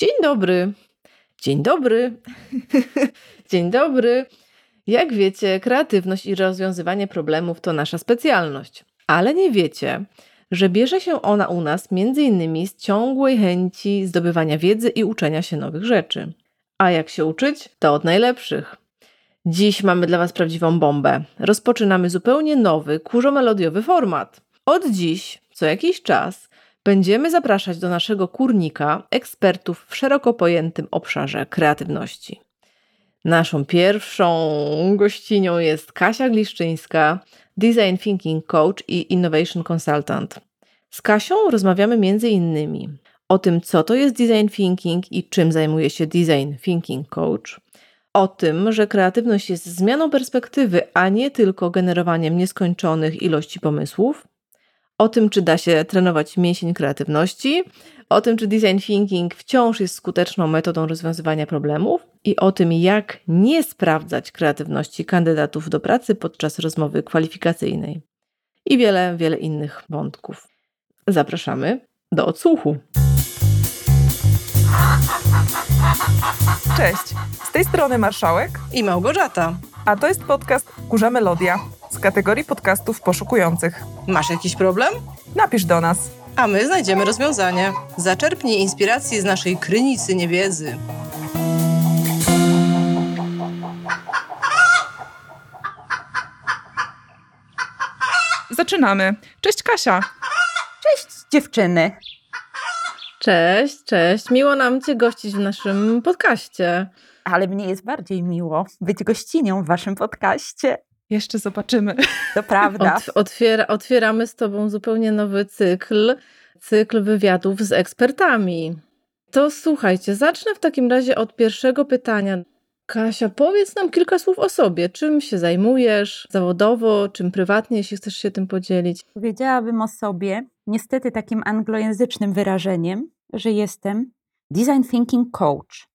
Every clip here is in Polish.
Dzień dobry. Dzień dobry. Dzień dobry. Jak wiecie, kreatywność i rozwiązywanie problemów to nasza specjalność. Ale nie wiecie, że bierze się ona u nas między innymi z ciągłej chęci zdobywania wiedzy i uczenia się nowych rzeczy. A jak się uczyć? To od najlepszych. Dziś mamy dla Was prawdziwą bombę. Rozpoczynamy zupełnie nowy, kurzomelodiowy format. Od dziś, co jakiś czas, będziemy zapraszać do naszego kurnika ekspertów w szeroko pojętym obszarze kreatywności. Naszą pierwszą gościnią jest Kasia Gliszczyńska, Design Thinking Coach i Innovation Consultant. Z Kasią rozmawiamy innymi o tym, co to jest design thinking i czym zajmuje się design thinking coach, o tym, że kreatywność jest zmianą perspektywy, a nie tylko generowaniem nieskończonych ilości pomysłów, o tym, czy da się trenować mięsień kreatywności, o tym, czy design thinking wciąż jest skuteczną metodą rozwiązywania problemów i o tym, jak nie sprawdzać kreatywności kandydatów do pracy podczas rozmowy kwalifikacyjnej. I wiele, wiele innych wątków. Zapraszamy do odsłuchu. Cześć, z tej strony Marszałek i Małgorzata. A to jest podcast Kurza Melodia z kategorii podcastów poszukujących. Masz jakiś problem? Napisz do nas. A my znajdziemy rozwiązanie. Zaczerpnij inspiracji z naszej krynicy niewiedzy. Zaczynamy. Cześć Kasia. Cześć dziewczyny. Cześć, cześć. Miło nam Cię gościć w naszym podcaście. Ale mnie jest bardziej miło być gościnią w Waszym podcaście. Jeszcze zobaczymy. To prawda. Ot, otwiera, otwieramy z Tobą zupełnie nowy cykl, cykl wywiadów z ekspertami. To słuchajcie, zacznę w takim razie od pierwszego pytania. Kasia, powiedz nam kilka słów o sobie. Czym się zajmujesz zawodowo, czym prywatnie, jeśli chcesz się tym podzielić? Powiedziałabym o sobie, niestety takim anglojęzycznym wyrażeniem, że jestem design thinking coach.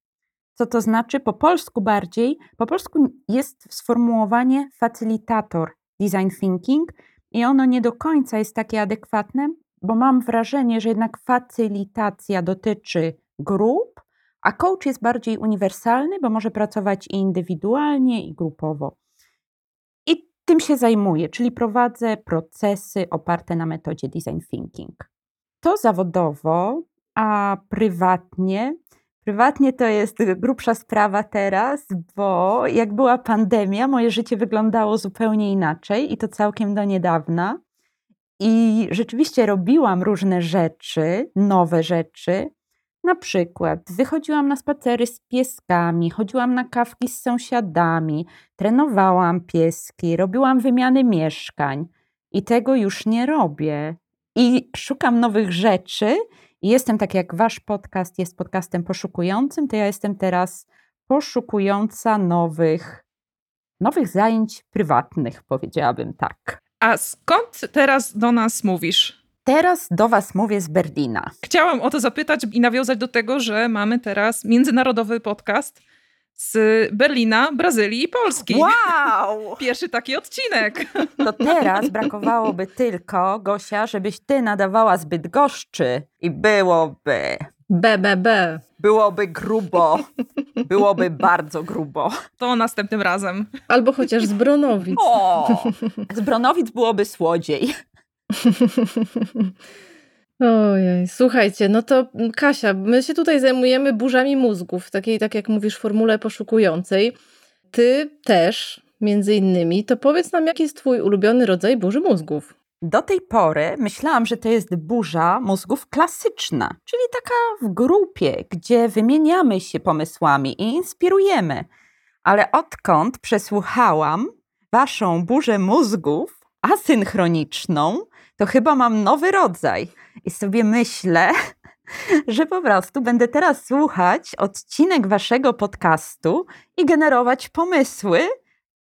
Co to znaczy? Po polsku bardziej, po polsku jest sformułowanie facilitator design thinking i ono nie do końca jest takie adekwatne, bo mam wrażenie, że jednak facylitacja dotyczy grup, a coach jest bardziej uniwersalny, bo może pracować i indywidualnie, i grupowo. I tym się zajmuję, czyli prowadzę procesy oparte na metodzie design thinking. To zawodowo, a prywatnie. Prywatnie to jest grubsza sprawa teraz, bo jak była pandemia, moje życie wyglądało zupełnie inaczej i to całkiem do niedawna. I rzeczywiście robiłam różne rzeczy, nowe rzeczy, na przykład wychodziłam na spacery z pieskami, chodziłam na kawki z sąsiadami, trenowałam pieski, robiłam wymiany mieszkań i tego już nie robię. I szukam nowych rzeczy. Jestem tak jak wasz podcast jest podcastem poszukującym, to ja jestem teraz poszukująca nowych, nowych zajęć prywatnych, powiedziałabym tak. A skąd teraz do nas mówisz? Teraz do Was mówię z Berlina. Chciałam o to zapytać i nawiązać do tego, że mamy teraz międzynarodowy podcast z Berlina, Brazylii i Polski. Wow! Pierwszy taki odcinek. To teraz brakowałoby tylko, Gosia, żebyś ty nadawała zbyt goszczy i byłoby... BBB. Byłoby grubo. Byłoby bardzo grubo. To następnym razem. Albo chociaż z Bronowic. O! Z Bronowic byłoby słodziej. Ojej, słuchajcie, no to Kasia, my się tutaj zajmujemy burzami mózgów, takiej, tak jak mówisz, formule poszukującej. Ty też, między innymi, to powiedz nam, jaki jest twój ulubiony rodzaj burzy mózgów? Do tej pory myślałam, że to jest burza mózgów klasyczna, czyli taka w grupie, gdzie wymieniamy się pomysłami i inspirujemy. Ale odkąd przesłuchałam waszą burzę mózgów asynchroniczną, to chyba mam nowy rodzaj. I sobie myślę, że po prostu będę teraz słuchać odcinek waszego podcastu i generować pomysły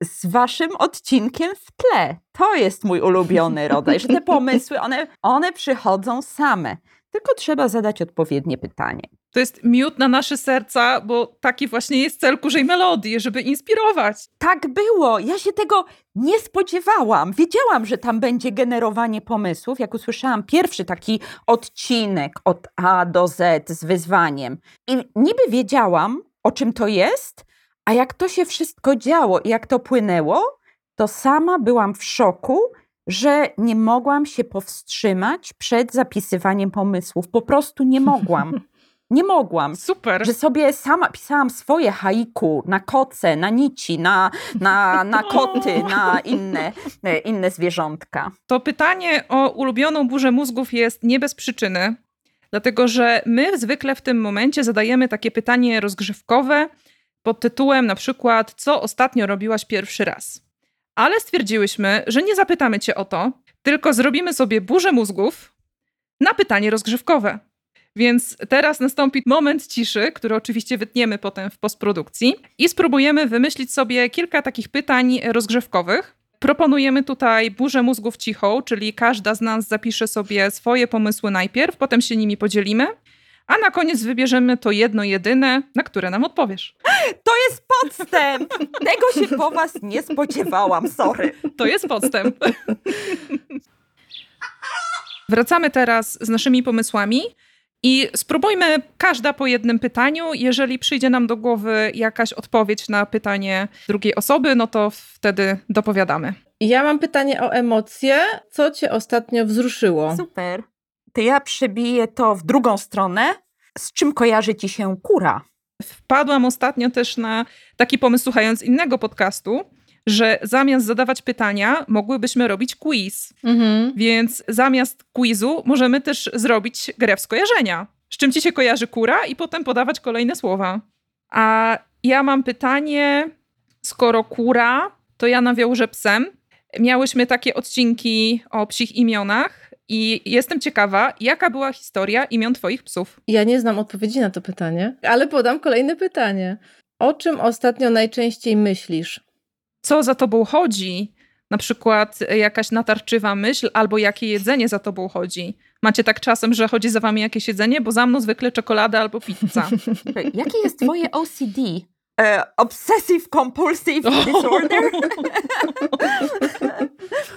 z waszym odcinkiem w tle. To jest mój ulubiony rodzaj, że te pomysły, one, one przychodzą same. Tylko trzeba zadać odpowiednie pytanie. To jest miód na nasze serca, bo taki właśnie jest cel kurzej melodii, żeby inspirować. Tak było. Ja się tego nie spodziewałam. Wiedziałam, że tam będzie generowanie pomysłów. Jak usłyszałam pierwszy taki odcinek od A do Z z wyzwaniem. I niby wiedziałam, o czym to jest, a jak to się wszystko działo i jak to płynęło, to sama byłam w szoku, że nie mogłam się powstrzymać przed zapisywaniem pomysłów. Po prostu nie mogłam. Nie mogłam. Super. Że sobie sama pisałam swoje haiku na koce, na nici, na, na, na koty, na inne, inne zwierzątka. To pytanie o ulubioną burzę mózgów jest nie bez przyczyny, dlatego że my zwykle w tym momencie zadajemy takie pytanie rozgrzewkowe pod tytułem na przykład co ostatnio robiłaś pierwszy raz. Ale stwierdziłyśmy, że nie zapytamy cię o to, tylko zrobimy sobie burzę mózgów na pytanie rozgrzewkowe. Więc teraz nastąpi moment ciszy, który oczywiście wytniemy potem w postprodukcji i spróbujemy wymyślić sobie kilka takich pytań rozgrzewkowych. Proponujemy tutaj burzę mózgów cichą, czyli każda z nas zapisze sobie swoje pomysły najpierw, potem się nimi podzielimy, a na koniec wybierzemy to jedno jedyne, na które nam odpowiesz. To jest podstęp! Tego się po was nie spodziewałam, sorry. To jest podstęp. Wracamy teraz z naszymi pomysłami. I spróbujmy każda po jednym pytaniu. Jeżeli przyjdzie nam do głowy jakaś odpowiedź na pytanie drugiej osoby, no to wtedy dopowiadamy. Ja mam pytanie o emocje. Co cię ostatnio wzruszyło? Super. To ja przebiję to w drugą stronę. Z czym kojarzy ci się kura? Wpadłam ostatnio też na taki pomysł, słuchając innego podcastu, że zamiast zadawać pytania, mogłybyśmy robić quiz. Mhm. Więc zamiast quizu możemy też zrobić grę w skojarzenia. Z czym ci się kojarzy kura i potem podawać kolejne słowa. A ja mam pytanie, skoro kura, to ja nawiążę psem. Miałyśmy takie odcinki o psich imionach i jestem ciekawa, jaka była historia imion twoich psów? Ja nie znam odpowiedzi na to pytanie, ale podam kolejne pytanie. O czym ostatnio najczęściej myślisz? co za tobą chodzi, na przykład jakaś natarczywa myśl, albo jakie jedzenie za tobą chodzi. Macie tak czasem, że chodzi za wami jakieś jedzenie, bo za mną zwykle czekolada albo pizza. Jakie jest twoje OCD? E, obsessive Compulsive Disorder?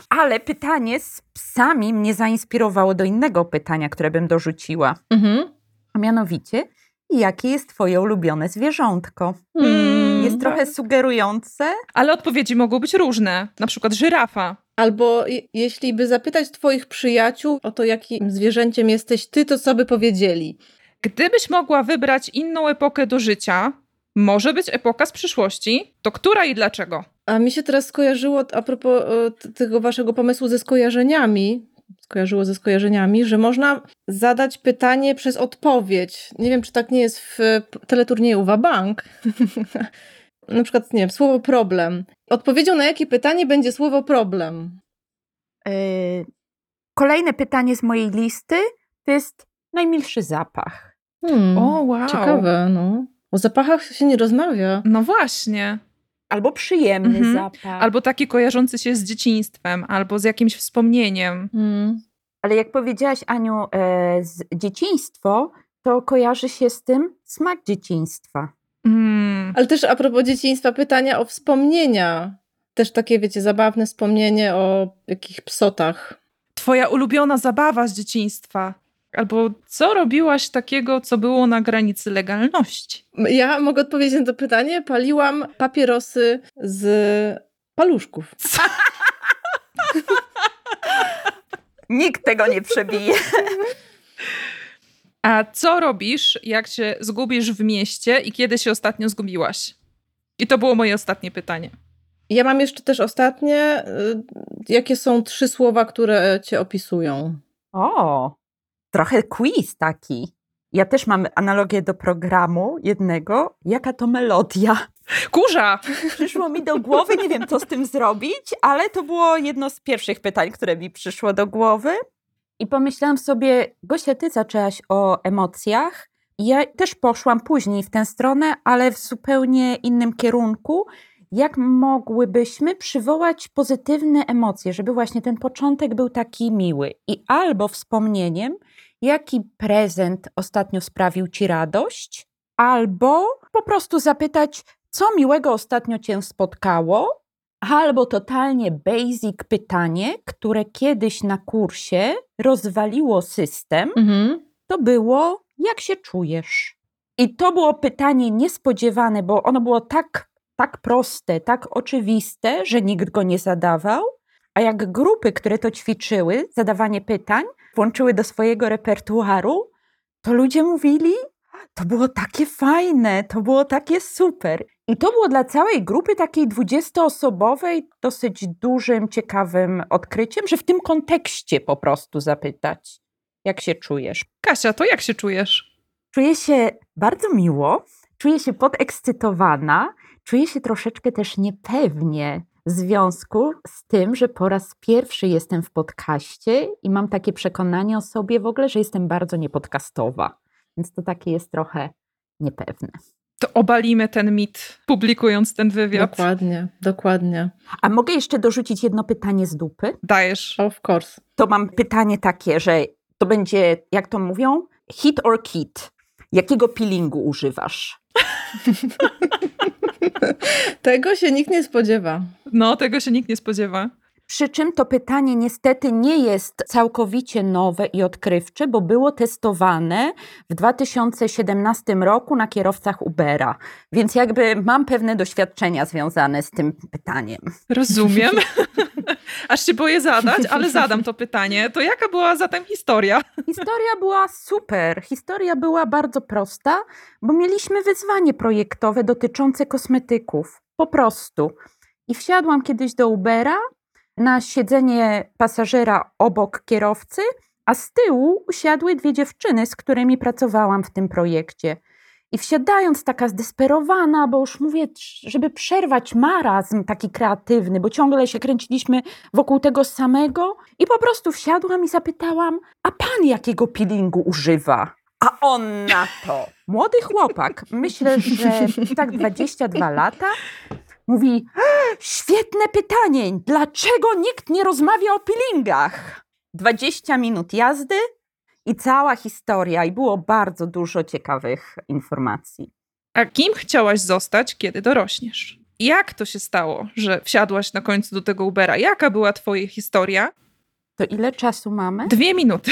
Ale pytanie z psami mnie zainspirowało do innego pytania, które bym dorzuciła. Mhm. A mianowicie, jakie jest twoje ulubione zwierzątko? Hmm. Jest trochę sugerujące. Ale odpowiedzi mogą być różne, na przykład żyrafa. Albo jeśli by zapytać twoich przyjaciół o to, jakim zwierzęciem jesteś ty, to co by powiedzieli? Gdybyś mogła wybrać inną epokę do życia, może być epoka z przyszłości, to która i dlaczego? A mi się teraz skojarzyło, a propos e, tego waszego pomysłu ze skojarzeniami, skojarzyło ze skojarzeniami, że można zadać pytanie przez odpowiedź. Nie wiem, czy tak nie jest w teleturnieju Bank. na przykład, nie wiem, słowo problem. Odpowiedzią na jakie pytanie będzie słowo problem? Yy, kolejne pytanie z mojej listy to jest najmilszy zapach. Hmm, o, wow. Ciekawe, no. O zapachach się nie rozmawia. No właśnie. Albo przyjemny mhm. zapach. Albo taki kojarzący się z dzieciństwem, albo z jakimś wspomnieniem. Hmm. Ale jak powiedziałaś, Aniu, e, z dzieciństwo, to kojarzy się z tym smak dzieciństwa. Hmm. Ale też a propos dzieciństwa, pytania o wspomnienia. Też takie, wiecie, zabawne wspomnienie o jakich psotach. Twoja ulubiona zabawa z dzieciństwa. Albo co robiłaś takiego, co było na granicy legalności? Ja mogę odpowiedzieć na to pytanie. Paliłam papierosy z paluszków. Nikt tego nie przebije. A co robisz, jak się zgubisz w mieście i kiedy się ostatnio zgubiłaś? I to było moje ostatnie pytanie. Ja mam jeszcze też ostatnie. Y, jakie są trzy słowa, które cię opisują? O, trochę quiz taki. Ja też mam analogię do programu jednego. Jaka to melodia? Kurza! Przyszło mi do głowy, nie wiem co z tym zrobić, ale to było jedno z pierwszych pytań, które mi przyszło do głowy. I pomyślałam sobie, Gosia, ty zaczęłaś o emocjach. Ja też poszłam później w tę stronę, ale w zupełnie innym kierunku. Jak mogłybyśmy przywołać pozytywne emocje, żeby właśnie ten początek był taki miły. I albo wspomnieniem, jaki prezent ostatnio sprawił ci radość, albo po prostu zapytać, co miłego ostatnio cię spotkało, albo totalnie basic pytanie, które kiedyś na kursie rozwaliło system, Mhm. to było, jak się czujesz? I to było pytanie niespodziewane, bo ono było tak, tak proste, tak oczywiste, że nikt go nie zadawał. A jak grupy, które to ćwiczyły, zadawanie pytań, włączyły do swojego repertuaru, to ludzie mówili, to było takie fajne, to było takie super. I to było dla całej grupy takiej dwudziestoosobowej dosyć dużym, ciekawym odkryciem, że w tym kontekście po prostu zapytać, jak się czujesz. Kasia, to jak się czujesz? Czuję się bardzo miło, czuję się podekscytowana, czuję się troszeczkę też niepewnie w związku z tym, że po raz pierwszy jestem w podcaście i mam takie przekonanie o sobie w ogóle, że jestem bardzo niepodcastowa. Więc to takie jest trochę niepewne. To obalimy ten mit, publikując ten wywiad. Dokładnie, dokładnie. A mogę jeszcze dorzucić jedno pytanie z dupy? Dajesz. Of course. To mam pytanie takie, że to będzie, jak to mówią, hit or kit. Jakiego peelingu używasz? Tego się nikt nie spodziewa. No, tego się nikt nie spodziewa. Przy czym to pytanie niestety nie jest całkowicie nowe i odkrywcze, bo było testowane w 2017 roku na kierowcach Ubera. Więc jakby mam pewne doświadczenia związane z tym pytaniem. Rozumiem. Aż się boję zadać, ale zadam to pytanie. To jaka była zatem historia? Historia była super. Historia była bardzo prosta, bo mieliśmy wyzwanie projektowe dotyczące kosmetyków. Po prostu. I wsiadłam kiedyś do Ubera na siedzenie pasażera obok kierowcy, a z tyłu usiadły dwie dziewczyny, z którymi pracowałam w tym projekcie. I wsiadając taka zdesperowana, bo już mówię, żeby przerwać marazm taki kreatywny, bo ciągle się kręciliśmy wokół tego samego, i po prostu wsiadłam i zapytałam, a pan jakiego peelingu używa? A on na to, młody chłopak, myślę, że tak 22 lata, mówi: Świetne pytanie, dlaczego nikt nie rozmawia o peelingach? 20 minut jazdy i cała historia, i było bardzo dużo ciekawych informacji. A kim chciałaś zostać, kiedy dorośniesz? Jak to się stało, że wsiadłaś na końcu do tego Ubera? Jaka była twoja historia? To ile czasu mamy? Dwie minuty.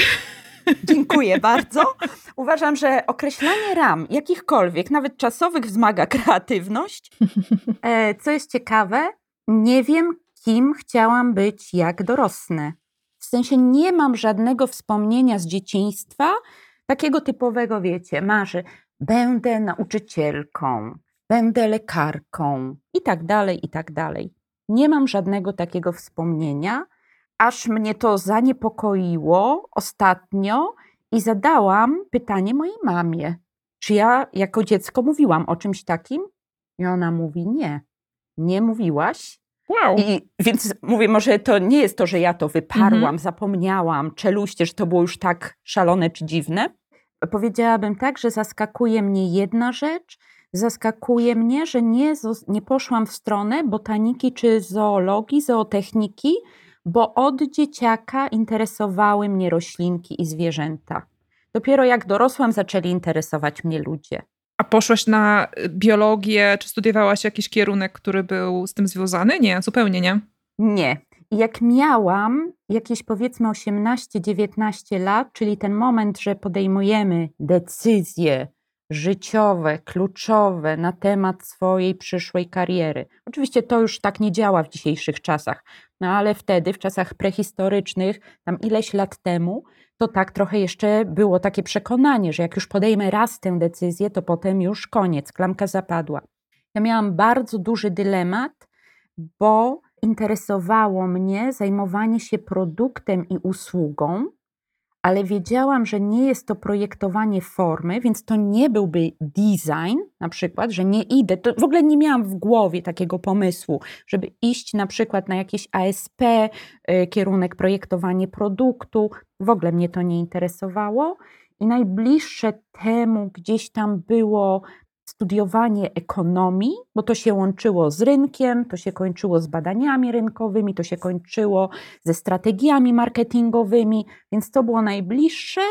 Dziękuję bardzo. Uważam, że określanie ram, jakichkolwiek, nawet czasowych, wzmaga kreatywność. E, co jest ciekawe, nie wiem, kim chciałam być, jak dorosnę. Sensie nie mam żadnego wspomnienia z dzieciństwa, takiego typowego, wiecie, marzy, będę nauczycielką, będę lekarką i tak dalej, i tak dalej. Nie mam żadnego takiego wspomnienia aż mnie to zaniepokoiło ostatnio i zadałam pytanie mojej mamie, czy ja jako dziecko mówiłam o czymś takim? I ona mówi: Nie, nie mówiłaś. Wow. I więc mówię, może to nie jest to, że ja to wyparłam, Mhm. zapomniałam, czeluście, że to było już tak szalone czy dziwne. Powiedziałabym tak, że zaskakuje mnie jedna rzecz. Zaskakuje mnie, że nie, nie poszłam w stronę botaniki czy zoologii, zootechniki, bo od dzieciaka interesowały mnie roślinki i zwierzęta. Dopiero jak dorosłam, zaczęli interesować mnie ludzie. A poszłaś na biologię, czy studiowałaś jakiś kierunek, który był z tym związany? Nie, zupełnie nie. Nie. Jak miałam jakieś powiedzmy 18-19 lat, czyli ten moment, że podejmujemy decyzje życiowe, kluczowe na temat swojej przyszłej kariery. Oczywiście to już tak nie działa w dzisiejszych czasach, no ale wtedy, w czasach prehistorycznych, tam ileś lat temu, to tak trochę jeszcze było takie przekonanie, że jak już podejmę raz tę decyzję, to potem już koniec, klamka zapadła. Ja miałam bardzo duży dylemat, bo interesowało mnie zajmowanie się produktem i usługą, ale wiedziałam, że nie jest to projektowanie formy, więc to nie byłby design, na przykład, że nie idę. To w ogóle nie miałam w głowie takiego pomysłu, żeby iść na przykład na jakieś ASP, y, kierunek projektowanie produktu. W ogóle mnie to nie interesowało. I najbliższe temu gdzieś tam było studiowanie ekonomii, bo to się łączyło z rynkiem, to się kończyło z badaniami rynkowymi, to się kończyło ze strategiami marketingowymi, więc to było najbliższe,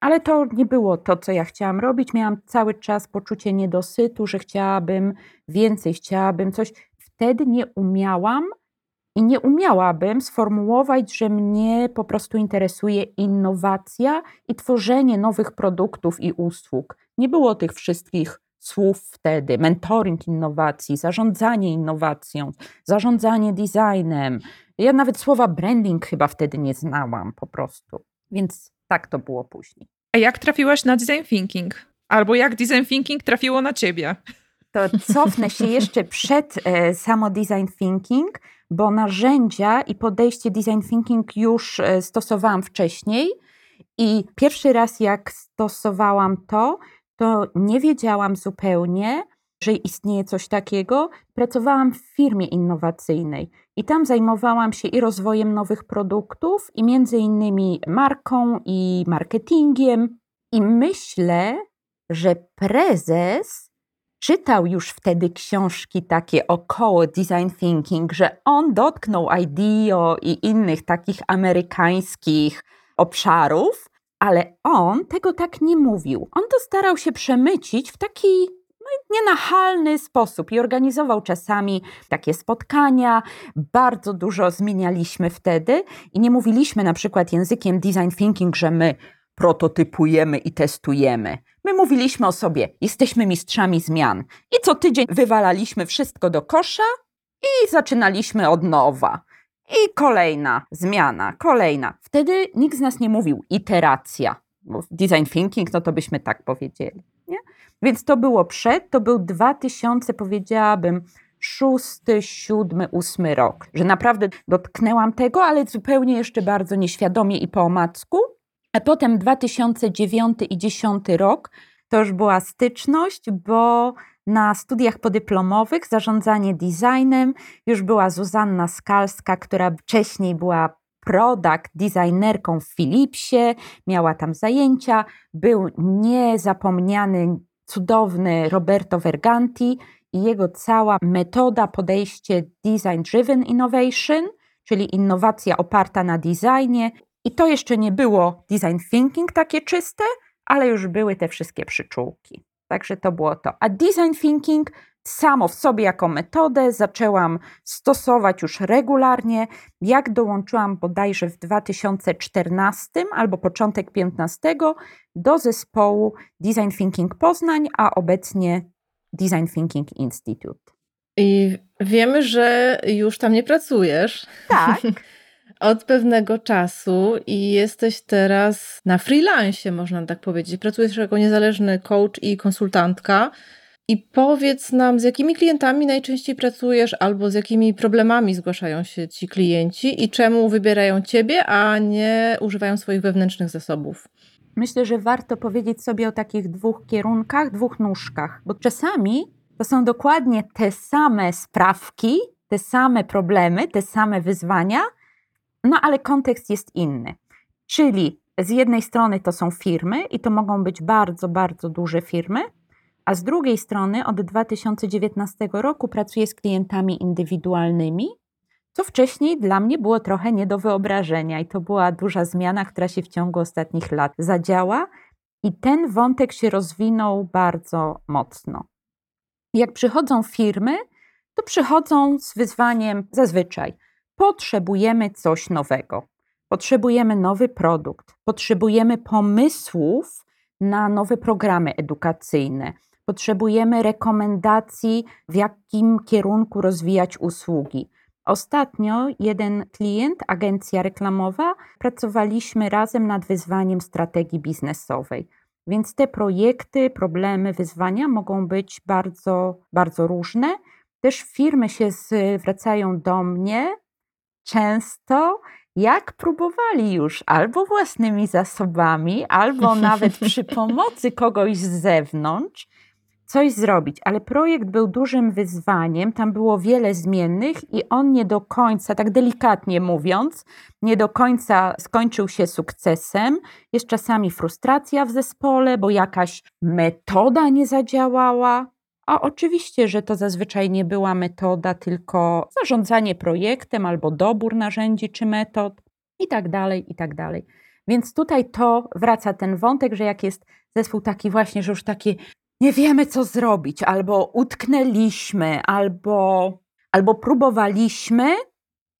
ale to nie było to, co ja chciałam robić. Miałam cały czas poczucie niedosytu, że chciałabym więcej, chciałabym coś. Wtedy nie umiałam i nie umiałabym sformułować, że mnie po prostu interesuje innowacja i tworzenie nowych produktów i usług. Nie było tych wszystkich słów wtedy: mentoring innowacji, zarządzanie innowacją, zarządzanie designem. Ja nawet słowa branding chyba wtedy nie znałam po prostu. Więc tak to było później. A jak trafiłaś na design thinking? Albo jak design thinking trafiło na ciebie? To cofnę się jeszcze przed e, samo design thinking, bo narzędzia i podejście design thinking już e, stosowałam wcześniej. I pierwszy raz, jak stosowałam to, to nie wiedziałam zupełnie, że istnieje coś takiego. Pracowałam w firmie innowacyjnej i tam zajmowałam się i rozwojem nowych produktów, i między innymi marką i marketingiem. I myślę, że prezes czytał już wtedy książki takie około design thinking, że on dotknął IDEO i innych takich amerykańskich obszarów, ale on tego tak nie mówił. On to starał się przemycić w taki no, nienachalny sposób i organizował czasami takie spotkania. Bardzo dużo zmienialiśmy wtedy i nie mówiliśmy na przykład językiem design thinking, że my prototypujemy i testujemy. My mówiliśmy o sobie, jesteśmy mistrzami zmian. I co tydzień wywalaliśmy wszystko do kosza i zaczynaliśmy od nowa. I kolejna zmiana, kolejna. Wtedy nikt z nas nie mówił iteracja, bo design thinking, no to byśmy tak powiedzieli. Nie? Więc to było przed, to był 2000, powiedziałabym, szósty, siódmy, ósmy rok, że naprawdę dotknęłam tego, ale zupełnie jeszcze bardzo nieświadomie i po omacku. A potem 2009 i 10 rok to już była styczność, bo na studiach podyplomowych zarządzanie designem już była Zuzanna Skalska, która wcześniej była product designerką w Philipsie, miała tam zajęcia. Był niezapomniany, cudowny Roberto Verganti i jego cała metoda, podejście design driven innovation, czyli innowacja oparta na designie. I to jeszcze nie było design thinking takie czyste, ale już były te wszystkie przyczółki. Także to było to. A design thinking samo w sobie jako metodę zaczęłam stosować już regularnie, jak dołączyłam bodajże w 2014 albo początek 15 do zespołu Design Thinking Poznań, a obecnie Design Thinking Institute. I wiemy, że już tam nie pracujesz. Tak. od pewnego czasu i jesteś teraz na freelancie, można tak powiedzieć. Pracujesz jako niezależny coach i konsultantka. I powiedz nam, z jakimi klientami najczęściej pracujesz, albo z jakimi problemami zgłaszają się ci klienci i czemu wybierają ciebie, a nie używają swoich wewnętrznych zasobów. Myślę, że warto powiedzieć sobie o takich dwóch kierunkach, dwóch nóżkach, bo czasami to są dokładnie te same sprawki, te same problemy, te same wyzwania, no ale kontekst jest inny. Czyli z jednej strony to są firmy i to mogą być bardzo, bardzo duże firmy, a z drugiej strony od 2019 roku pracuję z klientami indywidualnymi, co wcześniej dla mnie było trochę nie do wyobrażenia i to była duża zmiana, która się w ciągu ostatnich lat zadziała i ten wątek się rozwinął bardzo mocno. Jak przychodzą firmy, to przychodzą z wyzwaniem zazwyczaj – potrzebujemy coś nowego. Potrzebujemy nowy produkt, potrzebujemy pomysłów na nowe programy edukacyjne, potrzebujemy rekomendacji, w jakim kierunku rozwijać usługi. Ostatnio jeden klient, agencja reklamowa, pracowaliśmy razem nad wyzwaniem strategii biznesowej. Więc te projekty, problemy, wyzwania mogą być bardzo, bardzo różne. Też firmy się zwracają do mnie często jak próbowali już albo własnymi zasobami, albo nawet przy pomocy kogoś z zewnątrz coś zrobić. Ale projekt był dużym wyzwaniem, tam było wiele zmiennych i on nie do końca, tak delikatnie mówiąc, nie do końca skończył się sukcesem. Jest czasami frustracja w zespole, bo jakaś metoda nie zadziałała. A oczywiście, że to zazwyczaj nie była metoda, tylko zarządzanie projektem albo dobór narzędzi czy metod i tak dalej, i tak dalej. Więc tutaj to wraca ten wątek, że jak jest zespół taki właśnie, że już taki nie wiemy co zrobić, albo utknęliśmy, albo, albo próbowaliśmy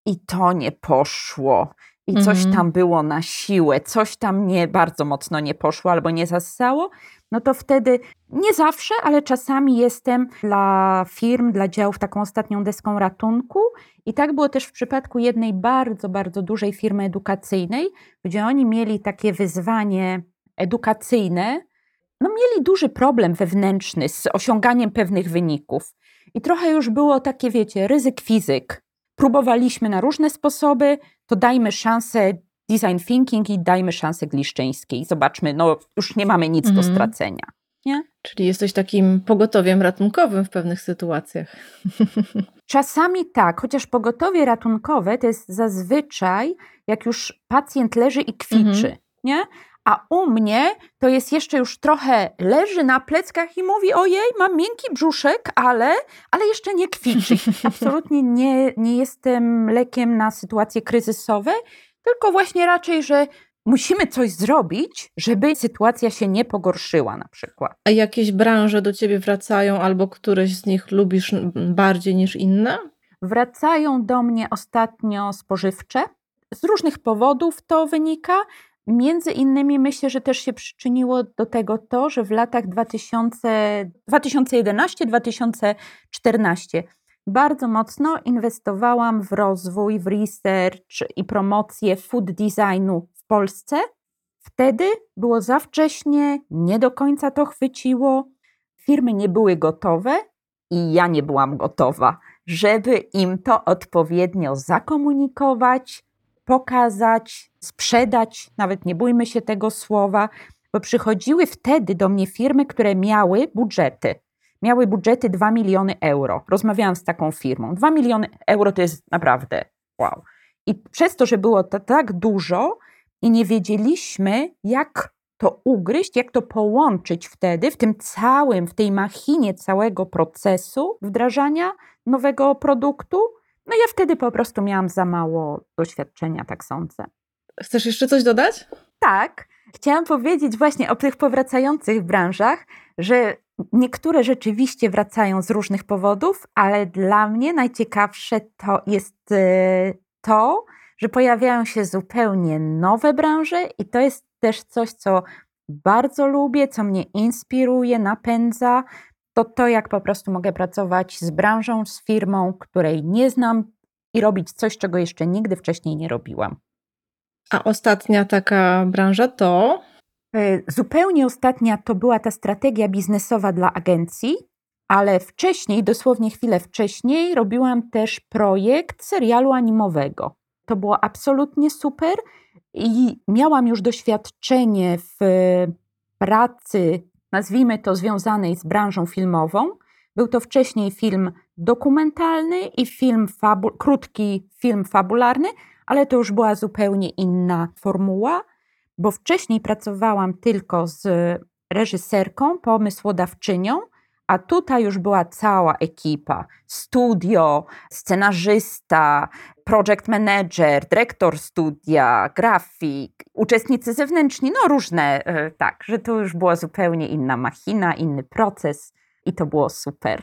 i to nie poszło. I coś Mhm. tam było na siłę, coś tam nie bardzo mocno nie poszło albo nie zassało, no to wtedy nie zawsze, ale czasami jestem dla firm, dla działów taką ostatnią deską ratunku. I tak było też w przypadku jednej bardzo, bardzo dużej firmy edukacyjnej, gdzie oni mieli takie wyzwanie edukacyjne. No, mieli duży problem wewnętrzny z osiąganiem pewnych wyników. I trochę już było takie, wiecie, ryzyk fizyk. Próbowaliśmy na różne sposoby, to dajmy szansę design thinking i dajmy szansę gliszczyńskiej. Zobaczmy, no już nie mamy nic do Mhm. stracenia. Czyli jesteś takim pogotowiem ratunkowym w pewnych sytuacjach. Czasami tak, chociaż pogotowie ratunkowe to jest zazwyczaj, jak już pacjent leży i kwiczy, Mhm. nie? A u mnie to jest jeszcze już trochę leży na pleckach i mówi: Ojej, mam miękki brzuszek, ale, ale jeszcze nie kwiczy. Absolutnie nie, nie jestem lekiem na sytuacje kryzysowe, tylko właśnie raczej, że musimy coś zrobić, żeby sytuacja się nie pogorszyła, na przykład. A jakieś branże do ciebie wracają, albo któreś z nich lubisz bardziej niż inne? Wracają do mnie ostatnio spożywcze. Z różnych powodów to wynika. Między innymi myślę, że też się przyczyniło do tego to, że w latach 2000 2011-2014 bardzo mocno inwestowałam w rozwój, w research i promocję food designu w Polsce. Wtedy było za wcześnie, nie do końca to chwyciło, firmy nie były gotowe i ja nie byłam gotowa żeby im to odpowiednio zakomunikować, pokazać, sprzedać, nawet nie bójmy się tego słowa, bo przychodziły wtedy do mnie firmy, które miały budżety. Miały budżety 2 miliony euro. Rozmawiałam z taką firmą. 2 miliony euro to jest naprawdę wow. I przez to, że było to tak dużo i nie wiedzieliśmy, jak to ugryźć, jak to połączyć wtedy w tym całym, w tej machinie całego procesu wdrażania nowego produktu. No ja wtedy po prostu miałam za mało doświadczenia, tak sądzę. Chcesz jeszcze coś dodać? Tak, chciałam powiedzieć właśnie o tych powracających branżach, że niektóre rzeczywiście wracają z różnych powodów, ale dla mnie najciekawsze to jest e, to, że pojawiają się zupełnie nowe branże i to jest też coś, co bardzo lubię, co mnie inspiruje, napędza. To to, jak po prostu mogę pracować z branżą, z firmą, której nie znam i robić coś, czego jeszcze nigdy wcześniej nie robiłam. A ostatnia taka branża to. E, Zupełnie ostatnia to była ta strategia biznesowa dla agencji, ale wcześniej, dosłownie chwilę wcześniej, robiłam też projekt serialu animowego. To było absolutnie super i miałam już doświadczenie w pracy, nazwijmy to związanej z branżą filmową. Był to wcześniej film dokumentalny i film krótki film fabularny, ale to już była zupełnie inna formuła bo wcześniej pracowałam tylko z reżyserką, pomysłodawczynią, a tutaj już była cała ekipa: studio, scenarzysta, project manager, dyrektor studia, grafik, uczestnicy zewnętrzni, no różne, e, tak, że to już była zupełnie inna machina, inny proces i to było super.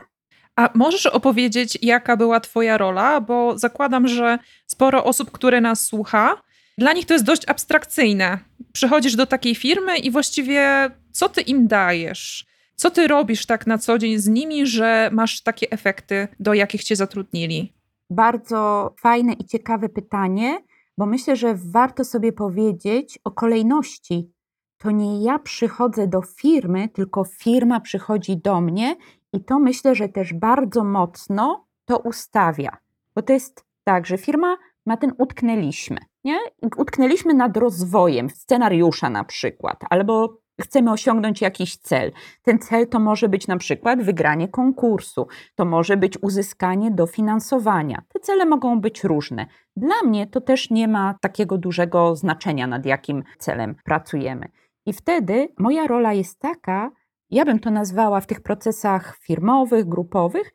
A możesz opowiedzieć, jaka była Twoja rola? Bo zakładam, że sporo osób, które nas słucha, dla nich to jest dość abstrakcyjne. Przychodzisz do takiej firmy i właściwie co ty im dajesz? Co ty robisz tak na co dzień z nimi, że masz takie efekty, do jakich cię zatrudnili? Bardzo fajne i ciekawe pytanie, bo myślę, że warto sobie powiedzieć o kolejności. To nie ja przychodzę do firmy, tylko firma przychodzi do mnie i to myślę, że też bardzo mocno to ustawia. Bo to jest tak, że firma ma ten utknęliśmy, nie? Utknęliśmy nad rozwojem scenariusza na przykład, albo chcemy osiągnąć jakiś cel. Ten cel to może być na przykład wygranie konkursu, to może być uzyskanie dofinansowania. Te cele mogą być różne. Dla mnie to też nie ma takiego dużego znaczenia, nad jakim celem pracujemy. I wtedy moja rola jest taka, ja bym to nazwała w tych procesach firmowych, grupowych,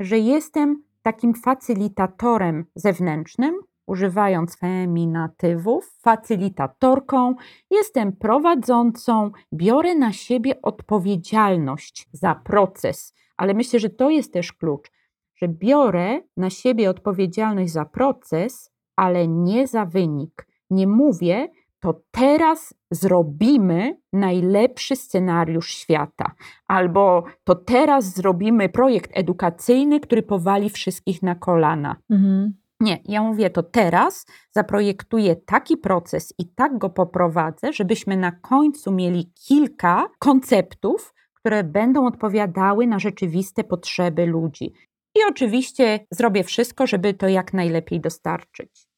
że jestem takim facylitatorem zewnętrznym, używając feminatywów, facylitatorką, jestem prowadzącą, biorę na siebie odpowiedzialność za proces, ale myślę, że to jest też klucz, że biorę na siebie odpowiedzialność za proces, ale nie za wynik. Nie mówię, to teraz zrobimy najlepszy scenariusz świata, albo to teraz zrobimy projekt edukacyjny, który powali wszystkich na kolana. Mhm. Nie, ja mówię to teraz, zaprojektuję taki proces i tak go poprowadzę, żebyśmy na końcu mieli kilka konceptów, które będą odpowiadały na rzeczywiste potrzeby ludzi. I oczywiście zrobię wszystko, żeby to jak najlepiej dostarczyć.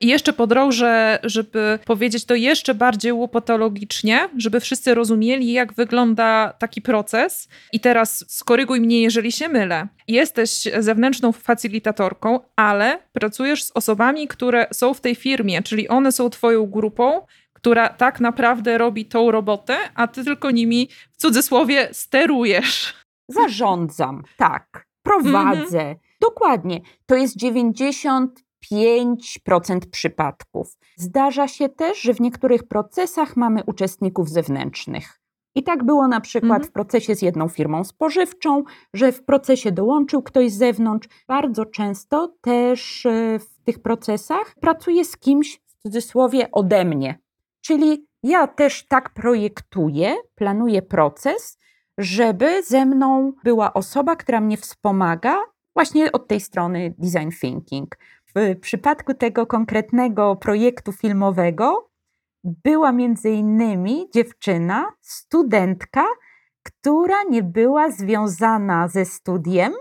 I jeszcze podrążę, żeby powiedzieć to jeszcze bardziej łopatologicznie, żeby wszyscy rozumieli, jak wygląda taki proces. I teraz skoryguj mnie, jeżeli się mylę. Jesteś zewnętrzną facylitatorką, ale pracujesz z osobami, które są w tej firmie, czyli one są Twoją grupą, która tak naprawdę robi tą robotę, a Ty tylko nimi w cudzysłowie sterujesz. Zarządzam, tak. Prowadzę. Mhm. Dokładnie. To jest 90 5% przypadków. Zdarza się też, że w niektórych procesach mamy uczestników zewnętrznych. I tak było na przykład mhm. w procesie z jedną firmą spożywczą, że w procesie dołączył ktoś z zewnątrz. Bardzo często też e, w tych procesach pracuję z kimś w cudzysłowie ode mnie. Czyli ja też tak projektuję, planuję proces, żeby ze mną była osoba, która mnie wspomaga właśnie od tej strony design thinking. W przypadku tego konkretnego projektu filmowego była między innymi dziewczyna, studentka, która nie była związana ze studiem,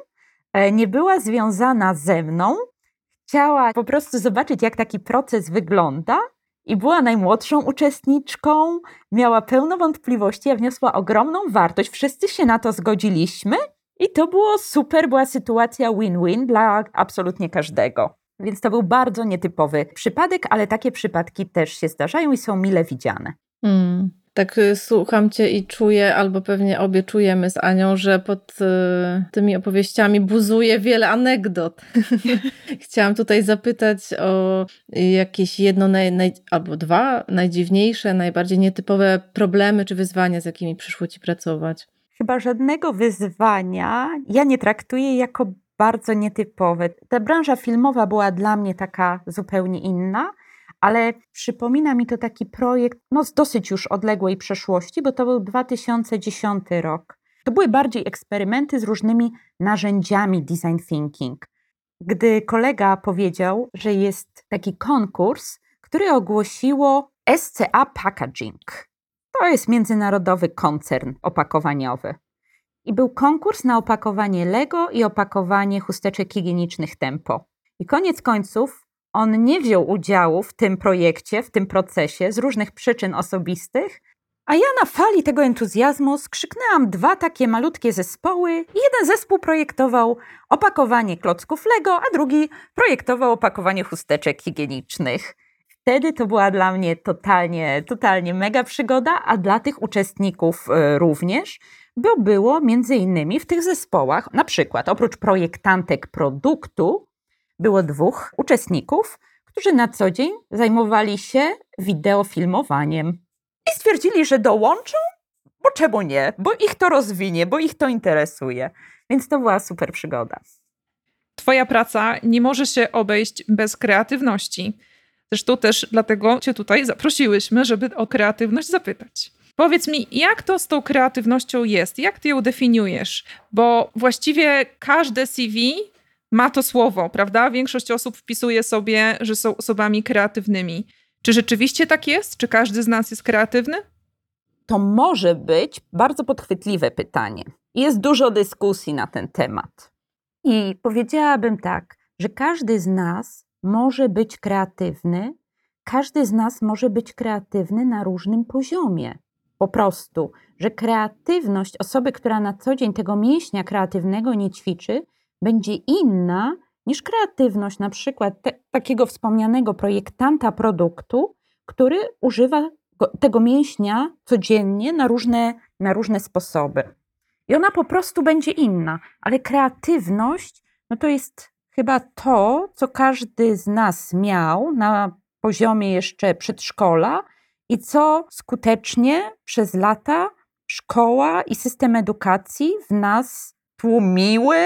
e, nie była związana ze mną, chciała po prostu zobaczyć, jak taki proces wygląda. I była najmłodszą uczestniczką, miała pełno wątpliwości, a wniosła ogromną wartość. Wszyscy się na to zgodziliśmy, i to było super, była sytuacja win-win dla absolutnie każdego. Więc to był bardzo nietypowy przypadek, ale takie przypadki też się zdarzają i są mile widziane. Mm. Tak y, słucham cię i czuję, albo pewnie obie czujemy z Anią, że pod y, tymi opowieściami buzuje wiele anegdot. Chciałam tutaj zapytać o jakieś jedno naj, naj, albo dwa najdziwniejsze, najbardziej nietypowe problemy czy wyzwania, z jakimi przyszło ci pracować. Chyba żadnego wyzwania ja nie traktuję jako bardzo nietypowe. Ta branża filmowa była dla mnie taka zupełnie inna, ale przypomina mi to taki projekt no, z dosyć już odległej przeszłości, bo to był 2010 rok. To były bardziej eksperymenty z różnymi narzędziami design thinking. Gdy kolega powiedział, że jest taki konkurs, który ogłosiło SCA Packaging. To jest międzynarodowy koncern opakowaniowy. I był konkurs na opakowanie Lego i opakowanie chusteczek higienicznych Tempo. I koniec końców on nie wziął udziału w tym projekcie, w tym procesie z różnych przyczyn osobistych, a ja na fali tego entuzjazmu skrzyknęłam dwa takie malutkie zespoły. Jeden zespół projektował opakowanie klocków Lego, a drugi projektował opakowanie chusteczek higienicznych. Wtedy to była dla mnie totalnie, totalnie mega przygoda, a dla tych uczestników e, również, bo było między innymi w tych zespołach, na przykład oprócz projektantek produktu, było dwóch uczestników, którzy na co dzień zajmowali się wideofilmowaniem. I stwierdzili, że dołączą, bo czemu nie? Bo ich to rozwinie, bo ich to interesuje. Więc to była super przygoda. Twoja praca nie może się obejść bez kreatywności. Zresztą też dlatego Cię tutaj zaprosiłyśmy, żeby o kreatywność zapytać. Powiedz mi, jak to z tą kreatywnością jest? Jak ty ją definiujesz? Bo właściwie każde CV ma to słowo, prawda? Większość osób wpisuje sobie, że są osobami kreatywnymi. Czy rzeczywiście tak jest? Czy każdy z nas jest kreatywny? To może być bardzo podchwytliwe pytanie. Jest dużo dyskusji na ten temat. I powiedziałabym tak, że każdy z nas może być kreatywny, każdy z nas może być kreatywny na różnym poziomie. Po prostu, że kreatywność osoby, która na co dzień tego mięśnia kreatywnego nie ćwiczy, będzie inna niż kreatywność na przykład te, takiego wspomnianego projektanta produktu, który używa tego mięśnia codziennie na różne, na różne sposoby. I ona po prostu będzie inna, ale kreatywność no to jest chyba to, co każdy z nas miał na poziomie jeszcze przedszkola i co skutecznie przez lata szkoła i system edukacji w nas tłumiły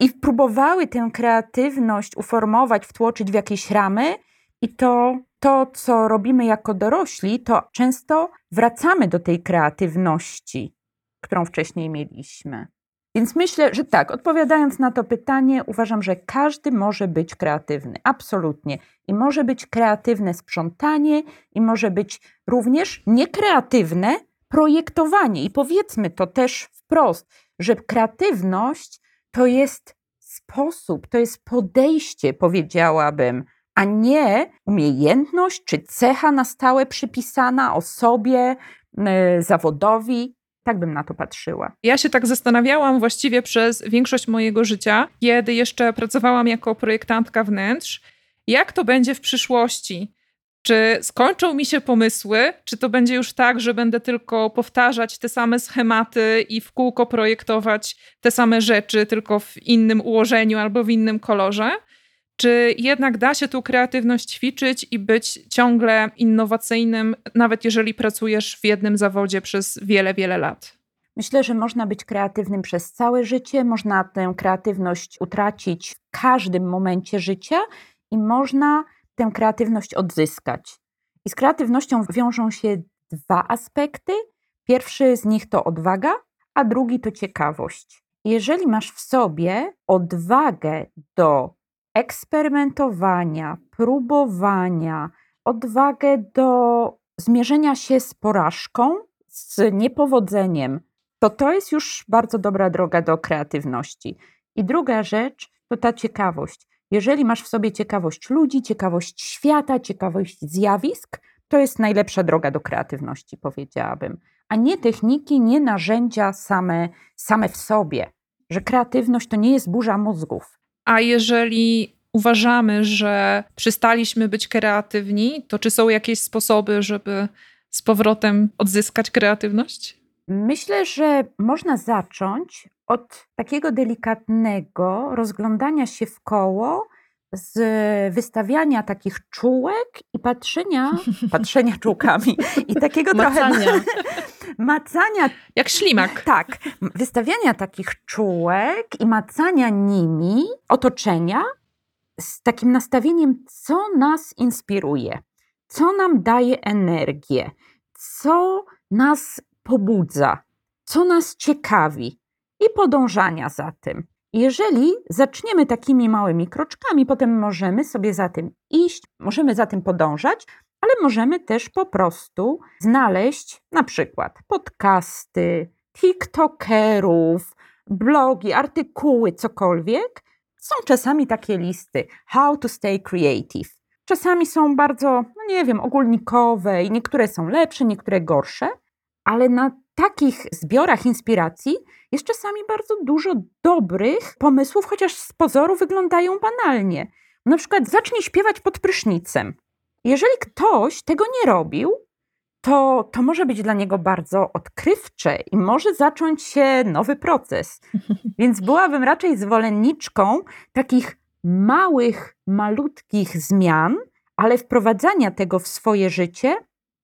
i próbowały tę kreatywność uformować, wtłoczyć w jakieś ramy. I to, to, co robimy jako dorośli, to często wracamy do tej kreatywności, którą wcześniej mieliśmy. Więc myślę, że tak, odpowiadając na to pytanie, uważam, że każdy może być kreatywny, absolutnie. I może być kreatywne sprzątanie, i może być również niekreatywne projektowanie. I powiedzmy to też wprost, że kreatywność to jest sposób, to jest podejście, powiedziałabym, a nie umiejętność czy cecha na stałe przypisana osobie, yy, zawodowi. Tak bym na to patrzyła. Ja się tak zastanawiałam właściwie przez większość mojego życia, kiedy jeszcze pracowałam jako projektantka wnętrz, jak to będzie w przyszłości. Czy skończą mi się pomysły, czy to będzie już tak, że będę tylko powtarzać te same schematy i w kółko projektować te same rzeczy, tylko w innym ułożeniu albo w innym kolorze? Czy jednak da się tu kreatywność ćwiczyć i być ciągle innowacyjnym, nawet jeżeli pracujesz w jednym zawodzie przez wiele, wiele lat? Myślę, że można być kreatywnym przez całe życie, można tę kreatywność utracić w każdym momencie życia i można tę kreatywność odzyskać. I z kreatywnością wiążą się dwa aspekty. Pierwszy z nich to odwaga, a drugi to ciekawość. Jeżeli masz w sobie odwagę do eksperymentowania, próbowania, odwagę do zmierzenia się z porażką, z niepowodzeniem, to to jest już bardzo dobra droga do kreatywności. I druga rzecz to ta ciekawość. Jeżeli masz w sobie ciekawość ludzi, ciekawość świata, ciekawość zjawisk, to jest najlepsza droga do kreatywności, powiedziałabym. A nie techniki, nie narzędzia same, same w sobie. Że kreatywność to nie jest burza mózgów. A jeżeli uważamy, że przestaliśmy być kreatywni, to czy są jakieś sposoby, żeby z powrotem odzyskać kreatywność? Myślę, że można zacząć od takiego delikatnego rozglądania się w koło, z wystawiania takich czułek i patrzenia, patrzenia czułkami i takiego macania. trochę macania. Jak ślimak. Tak, wystawiania takich czułek i macania nimi otoczenia z takim nastawieniem, co nas inspiruje, co nam daje energię, co nas pobudza, co nas ciekawi i podążania za tym. Jeżeli zaczniemy takimi małymi kroczkami, potem możemy sobie za tym iść, możemy za tym podążać, ale możemy też po prostu znaleźć na przykład podcasty, TikTokerów, blogi, artykuły, cokolwiek. Są czasami takie listy How to Stay Creative. Czasami są bardzo, no nie wiem, ogólnikowe i niektóre są lepsze, niektóre gorsze, ale na takich zbiorach inspiracji jest czasami bardzo dużo dobrych pomysłów, chociaż z pozoru wyglądają banalnie. Na przykład zacznij śpiewać pod prysznicem. Jeżeli ktoś tego nie robił, to, to może być dla niego bardzo odkrywcze i może zacząć się nowy proces. Więc byłabym raczej zwolenniczką takich małych, malutkich zmian, ale wprowadzania tego w swoje życie,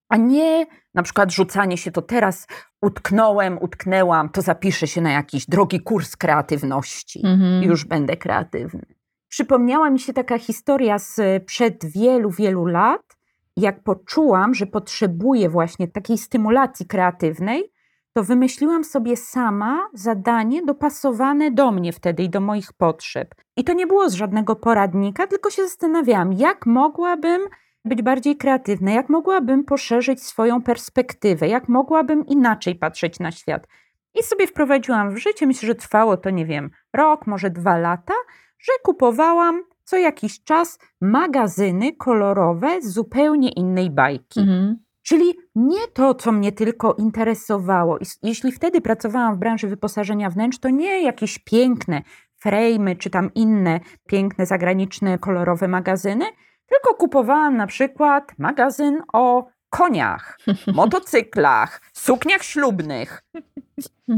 a nie na przykład rzucanie się to teraz utknąłem, utknęłam, to zapiszę się na jakiś drogi kurs kreatywności mhm. już będę kreatywny. Przypomniała mi się taka historia z przed wielu, wielu lat, jak poczułam, że potrzebuję właśnie takiej stymulacji kreatywnej, to wymyśliłam sobie sama zadanie dopasowane do mnie wtedy i do moich potrzeb. I to nie było z żadnego poradnika, tylko się zastanawiałam, jak mogłabym być bardziej kreatywna, jak mogłabym poszerzyć swoją perspektywę, jak mogłabym inaczej patrzeć na świat. I sobie wprowadziłam w życie, myślę, że trwało to, nie wiem, rok, może dwa lata, że kupowałam co jakiś czas magazyny kolorowe z zupełnie innej bajki. Mhm. Czyli nie to, co mnie tylko interesowało. Jeśli wtedy pracowałam w branży wyposażenia wnętrz, to nie jakieś piękne frame czy tam inne piękne zagraniczne kolorowe magazyny, tylko kupowałam na przykład magazyn o koniach, motocyklach, sukniach ślubnych,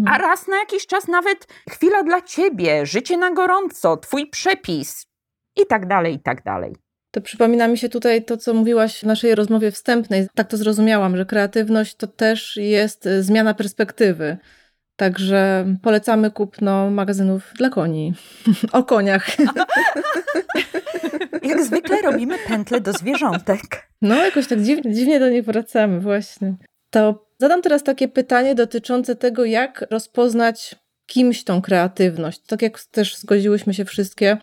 a raz na jakiś czas nawet chwila dla ciebie, życie na gorąco, twój przepis i tak dalej, i tak dalej. To przypomina mi się tutaj to, co mówiłaś w naszej rozmowie wstępnej. Tak to zrozumiałam, że kreatywność to też jest y, zmiana perspektywy. Także polecamy kupno magazynów dla koni. o koniach. Jak zwykle robimy pętle do zwierzątek. No, jakoś tak dziwnie, dziwnie do nich wracamy, właśnie. To zadam teraz takie pytanie dotyczące tego, jak rozpoznać kimś tą kreatywność. Tak jak też zgodziłyśmy się wszystkie,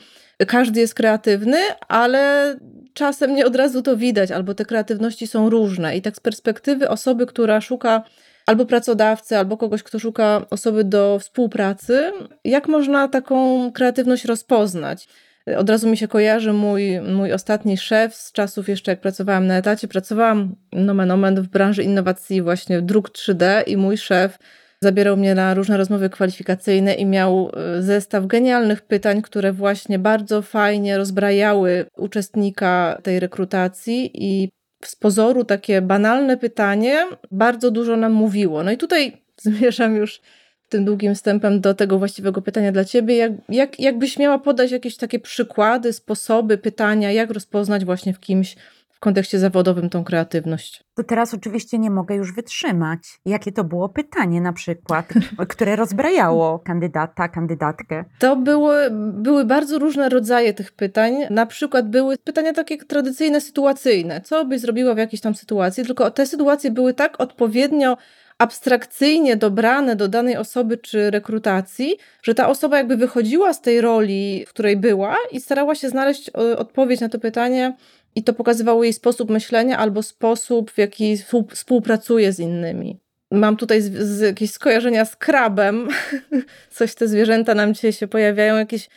każdy jest kreatywny, ale czasem nie od razu to widać, albo te kreatywności są różne. I tak z perspektywy osoby, która szuka albo pracodawcy, albo kogoś, kto szuka osoby do współpracy, jak można taką kreatywność rozpoznać? Od razu mi się kojarzy mój, mój ostatni szef z czasów jeszcze jak pracowałam na etacie. Pracowałam nomen omen w branży innowacji właśnie druk 3D i mój szef zabierał mnie na różne rozmowy kwalifikacyjne i miał e, zestaw genialnych pytań, które właśnie bardzo fajnie rozbrajały uczestnika tej rekrutacji i z pozoru takie banalne pytanie bardzo dużo nam mówiło. No i tutaj zmierzam już tym długim wstępem do tego właściwego pytania dla Ciebie. Jak, jak, jakbyś miała podać jakieś takie przykłady, sposoby, pytania, jak rozpoznać właśnie w kimś w kontekście zawodowym tą kreatywność? To teraz oczywiście nie mogę już wytrzymać. Jakie to było pytanie na przykład, które rozbrajało kandydata, kandydatkę? To były, były bardzo różne rodzaje tych pytań. Na przykład były pytania takie tradycyjne, sytuacyjne. Co byś zrobiła w jakiejś tam sytuacji? Tylko te sytuacje były tak odpowiednio abstrakcyjnie dobrane do danej osoby czy rekrutacji, że ta osoba jakby wychodziła z tej roli, w której była i starała się znaleźć e, odpowiedź na to pytanie i to pokazywało jej sposób myślenia albo sposób, w jaki współpracuje z innymi. Mam tutaj z, z jakieś skojarzenia z krabem. Coś te zwierzęta nam dzisiaj się pojawiają, jakieś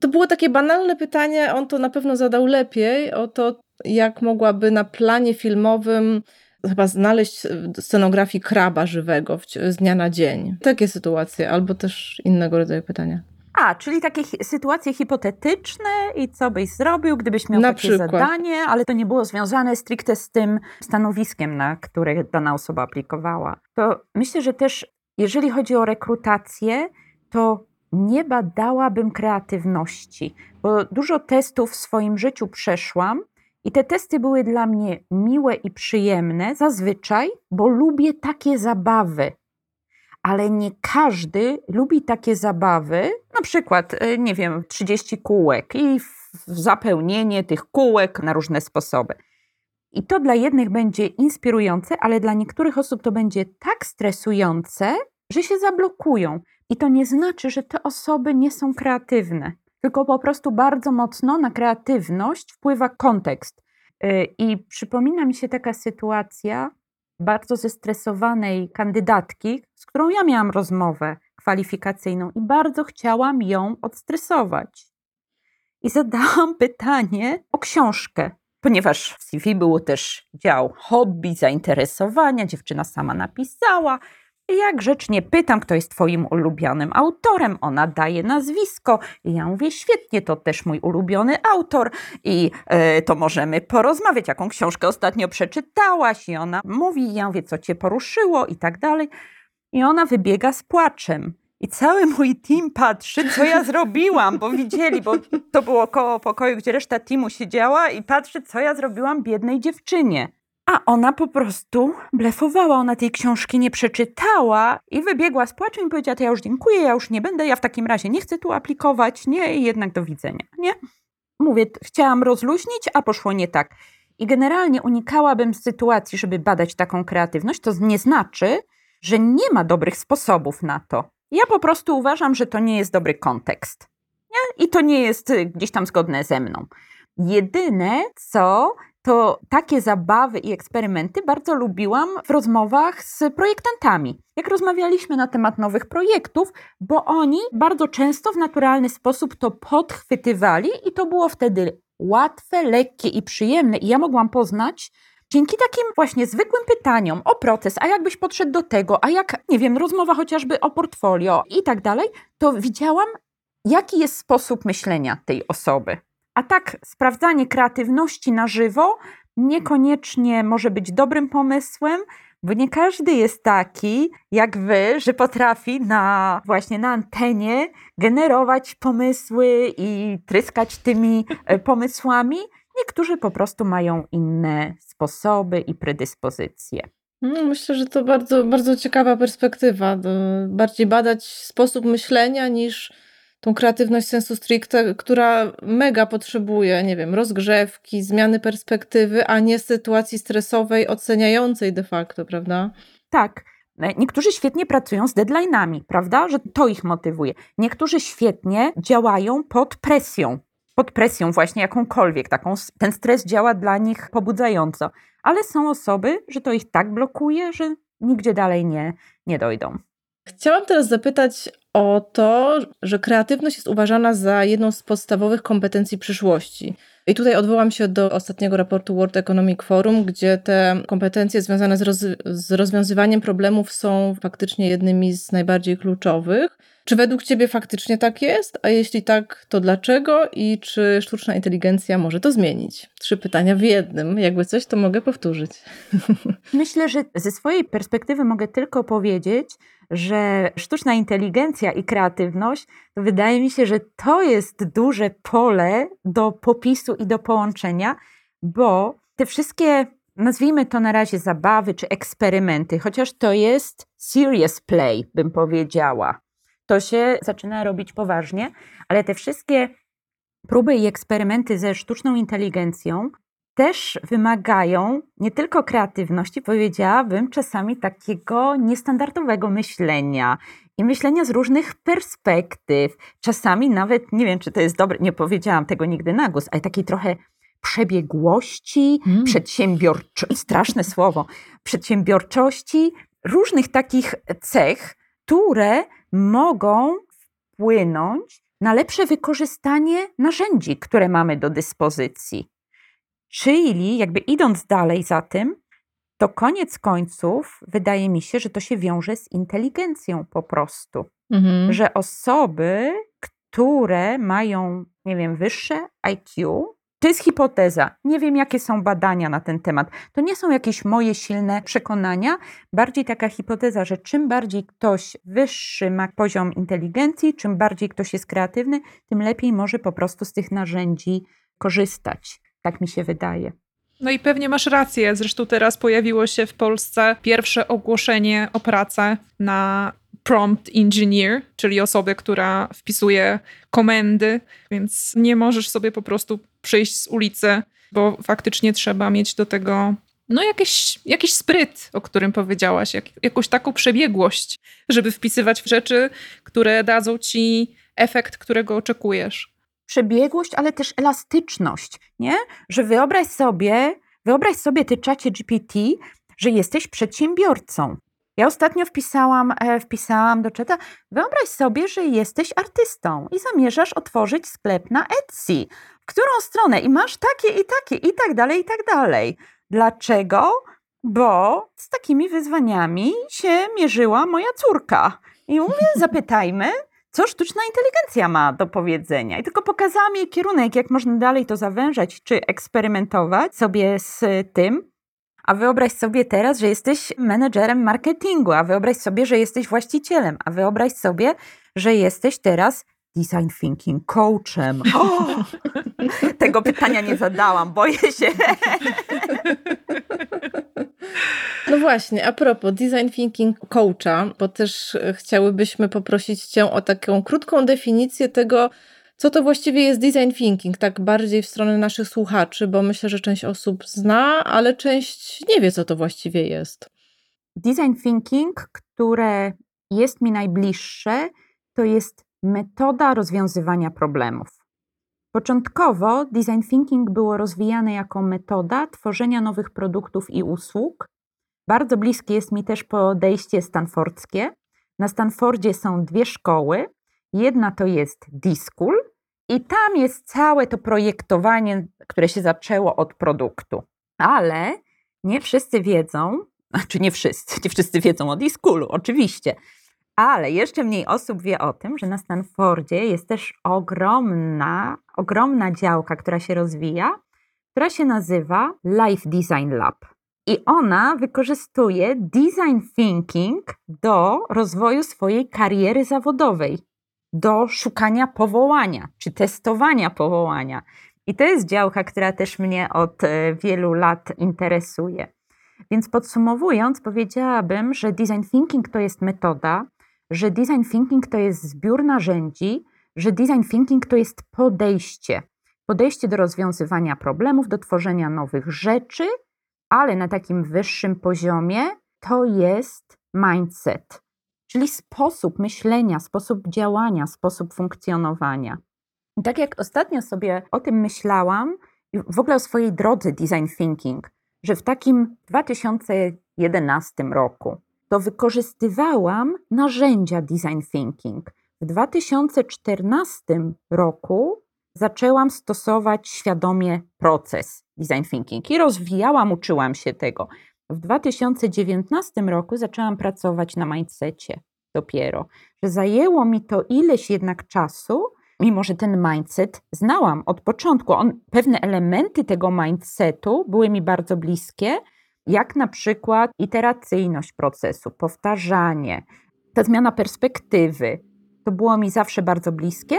to było takie banalne pytanie, on to na pewno zadał lepiej, o to, jak mogłaby na planie filmowym chyba znaleźć scenografii kraba żywego z dnia na dzień. Takie sytuacje, albo też innego rodzaju pytania. A, czyli takie sytuacje hipotetyczne i co byś zrobił, gdybyś miał na takie przykład. zadanie, ale to nie było związane stricte z tym stanowiskiem, na które dana osoba aplikowała. To myślę, że też jeżeli chodzi o rekrutację, to nie badałabym kreatywności, bo dużo testów w swoim życiu przeszłam i te testy były dla mnie miłe i przyjemne zazwyczaj, bo lubię takie zabawy. Ale nie każdy lubi takie zabawy, na przykład, e, nie wiem, 30 kółek i zapełnienie tych kółek na różne sposoby. I to dla jednych będzie inspirujące, ale dla niektórych osób to będzie tak stresujące, że się zablokują. I to nie znaczy, że te osoby nie są kreatywne tylko po prostu bardzo mocno na kreatywność wpływa kontekst. Y, I przypomina mi się taka sytuacja bardzo zestresowanej kandydatki, z którą ja miałam rozmowę kwalifikacyjną i bardzo chciałam ją odstresować. I zadałam pytanie o książkę, ponieważ w CV było też dział hobby, zainteresowania, dziewczyna sama napisała, i ja grzecznie pytam, kto jest twoim ulubionym autorem. Ona daje nazwisko. I ja mówię, świetnie, to też mój ulubiony autor. I e, to możemy porozmawiać, jaką książkę ostatnio przeczytałaś. I ona mówi, ja mówię, co cię poruszyło i tak dalej. I ona wybiega z płaczem. I cały mój team patrzy, co ja zrobiłam, bo widzieli, bo to było koło pokoju, gdzie reszta teamu siedziała i patrzy, co ja zrobiłam biednej dziewczynie. A ona po prostu blefowała, ona tej książki nie przeczytała i wybiegła z płaczem i powiedziała, to ja już dziękuję, ja już nie będę, ja w takim razie nie chcę tu aplikować, nie, i jednak do widzenia, nie? Mówię, chciałam rozluźnić, a poszło nie tak. I generalnie unikałabym sytuacji, żeby badać taką kreatywność, to nie znaczy, że nie ma dobrych sposobów na to. Ja po prostu uważam, że to nie jest dobry kontekst. Nie? I to nie jest y, gdzieś tam zgodne ze mną. Jedyne, co to takie zabawy i eksperymenty bardzo lubiłam w rozmowach z projektantami. Jak rozmawialiśmy na temat nowych projektów, bo oni bardzo często w naturalny sposób to podchwytywali i to było wtedy łatwe, lekkie i przyjemne. I ja mogłam poznać dzięki takim właśnie zwykłym pytaniom o proces, a jakbyś podszedł do tego, a jak, nie wiem, rozmowa chociażby o portfolio i tak dalej, to widziałam, jaki jest sposób myślenia tej osoby. A tak, sprawdzanie kreatywności na żywo niekoniecznie może być dobrym pomysłem, bo nie każdy jest taki jak wy, że potrafi na właśnie na antenie generować pomysły i tryskać tymi e, pomysłami. Niektórzy po prostu mają inne sposoby i predyspozycje. No, myślę, że to bardzo, bardzo ciekawa perspektywa. Bardziej badać sposób myślenia niż tą kreatywność sensu stricte, która mega potrzebuje, nie wiem, rozgrzewki, zmiany perspektywy, a nie sytuacji stresowej, oceniającej de facto, prawda? Tak. E, niektórzy świetnie pracują z deadline'ami, prawda? Że to ich motywuje. Niektórzy świetnie działają pod presją. Pod presją właśnie jakąkolwiek, taką, ten stres działa dla nich pobudzająco. Ale są osoby, że to ich tak blokuje, że nigdzie dalej nie, nie dojdą. Chciałam teraz zapytać o to, że kreatywność jest uważana za jedną z podstawowych kompetencji przyszłości. I tutaj odwołam się do ostatniego raportu World Economic Forum, gdzie te kompetencje związane z, roz z rozwiązywaniem problemów są faktycznie jednymi z najbardziej kluczowych. Czy według Ciebie faktycznie tak jest? A jeśli tak, to dlaczego? I czy sztuczna inteligencja może to zmienić? Trzy pytania w jednym. Jakby coś, to mogę powtórzyć. Myślę, że ze swojej perspektywy mogę tylko powiedzieć, że sztuczna inteligencja i kreatywność, to wydaje mi się, że to jest duże pole do popisu i do połączenia, bo te wszystkie, nazwijmy to na razie zabawy czy eksperymenty, chociaż to jest serious play, bym powiedziała. To się zaczyna robić poważnie, ale te wszystkie próby i eksperymenty ze sztuczną inteligencją też wymagają nie tylko kreatywności, powiedziałabym czasami takiego niestandardowego myślenia i myślenia z różnych perspektyw. Czasami nawet, nie wiem czy to jest dobre, nie powiedziałam tego nigdy na głos, ale takiej trochę przebiegłości, hmm. przedsiębiorczości, straszne słowo, przedsiębiorczości, różnych takich cech, które mogą wpłynąć na lepsze wykorzystanie narzędzi, które mamy do dyspozycji. Czyli jakby idąc dalej za tym, to koniec końców wydaje mi się, że to się wiąże z inteligencją po prostu. Mhm. Że osoby, które mają, nie wiem, wyższe IQ, to jest hipoteza. Nie wiem, jakie są badania na ten temat. To nie są jakieś moje silne przekonania, bardziej taka hipoteza, że czym bardziej ktoś wyższy ma poziom inteligencji, czym bardziej ktoś jest kreatywny, tym lepiej może po prostu z tych narzędzi korzystać. Tak mi się wydaje. No i pewnie masz rację. Zresztą teraz pojawiło się w Polsce pierwsze ogłoszenie o pracę na prompt engineer, czyli osobę, która wpisuje komendy, więc nie możesz sobie po prostu przyjść z ulicy, bo faktycznie trzeba mieć do tego no jakiś, jakiś spryt, o którym powiedziałaś, jak, jakąś taką przebiegłość, żeby wpisywać w rzeczy, które dadzą ci efekt, którego oczekujesz przebiegłość, ale też elastyczność, nie? Że wyobraź sobie, wyobraź sobie ty czacie GPT, że jesteś przedsiębiorcą. Ja ostatnio wpisałam, e, wpisałam do czata, wyobraź sobie, że jesteś artystą i zamierzasz otworzyć sklep na Etsy. W którą stronę? I masz takie i takie i tak dalej, i tak dalej. Dlaczego? Bo z takimi wyzwaniami się mierzyła moja córka. I mówię, zapytajmy, co sztuczna inteligencja ma do powiedzenia. I tylko pokazałam jej kierunek, jak można dalej to zawężać, czy eksperymentować sobie z tym. A wyobraź sobie teraz, że jesteś menedżerem marketingu, a wyobraź sobie, że jesteś właścicielem, a wyobraź sobie, że jesteś teraz design thinking coachem. O! Tego pytania nie zadałam, boję się. No właśnie, a propos design thinking coacha, bo też chciałybyśmy poprosić Cię o taką krótką definicję tego, co to właściwie jest design thinking, tak bardziej w stronę naszych słuchaczy, bo myślę, że część osób zna, ale część nie wie, co to właściwie jest. Design thinking, które jest mi najbliższe, to jest metoda rozwiązywania problemów. Początkowo design thinking było rozwijane jako metoda tworzenia nowych produktów i usług. Bardzo bliskie jest mi też podejście stanfordzkie. Na Stanfordzie są dwie szkoły. Jedna to jest D-School i tam jest całe to projektowanie, które się zaczęło od produktu. Ale nie wszyscy wiedzą, znaczy nie wszyscy, nie wszyscy wiedzą o D-Schoolu, oczywiście, ale jeszcze mniej osób wie o tym, że na Stanfordzie jest też ogromna, ogromna działka, która się rozwija która się nazywa Life Design Lab. I ona wykorzystuje design thinking do rozwoju swojej kariery zawodowej, do szukania powołania czy testowania powołania. I to jest działka, która też mnie od e, wielu lat interesuje. Więc podsumowując, powiedziałabym, że design thinking to jest metoda, że design thinking to jest zbiór narzędzi, że design thinking to jest podejście. Podejście do rozwiązywania problemów, do tworzenia nowych rzeczy, ale na takim wyższym poziomie to jest mindset, czyli sposób myślenia, sposób działania, sposób funkcjonowania. I tak jak ostatnio sobie o tym myślałam, w ogóle o swojej drodze design thinking, że w takim 2011 roku to wykorzystywałam narzędzia design thinking. W 2014 roku zaczęłam stosować świadomie proces design thinking i rozwijałam, uczyłam się tego. W 2019 roku zaczęłam pracować na mindsetie dopiero, że zajęło mi to ileś jednak czasu, mimo że ten mindset znałam od początku. On, pewne elementy tego mindsetu były mi bardzo bliskie, jak na przykład iteracyjność procesu, powtarzanie, ta zmiana perspektywy. To było mi zawsze bardzo bliskie,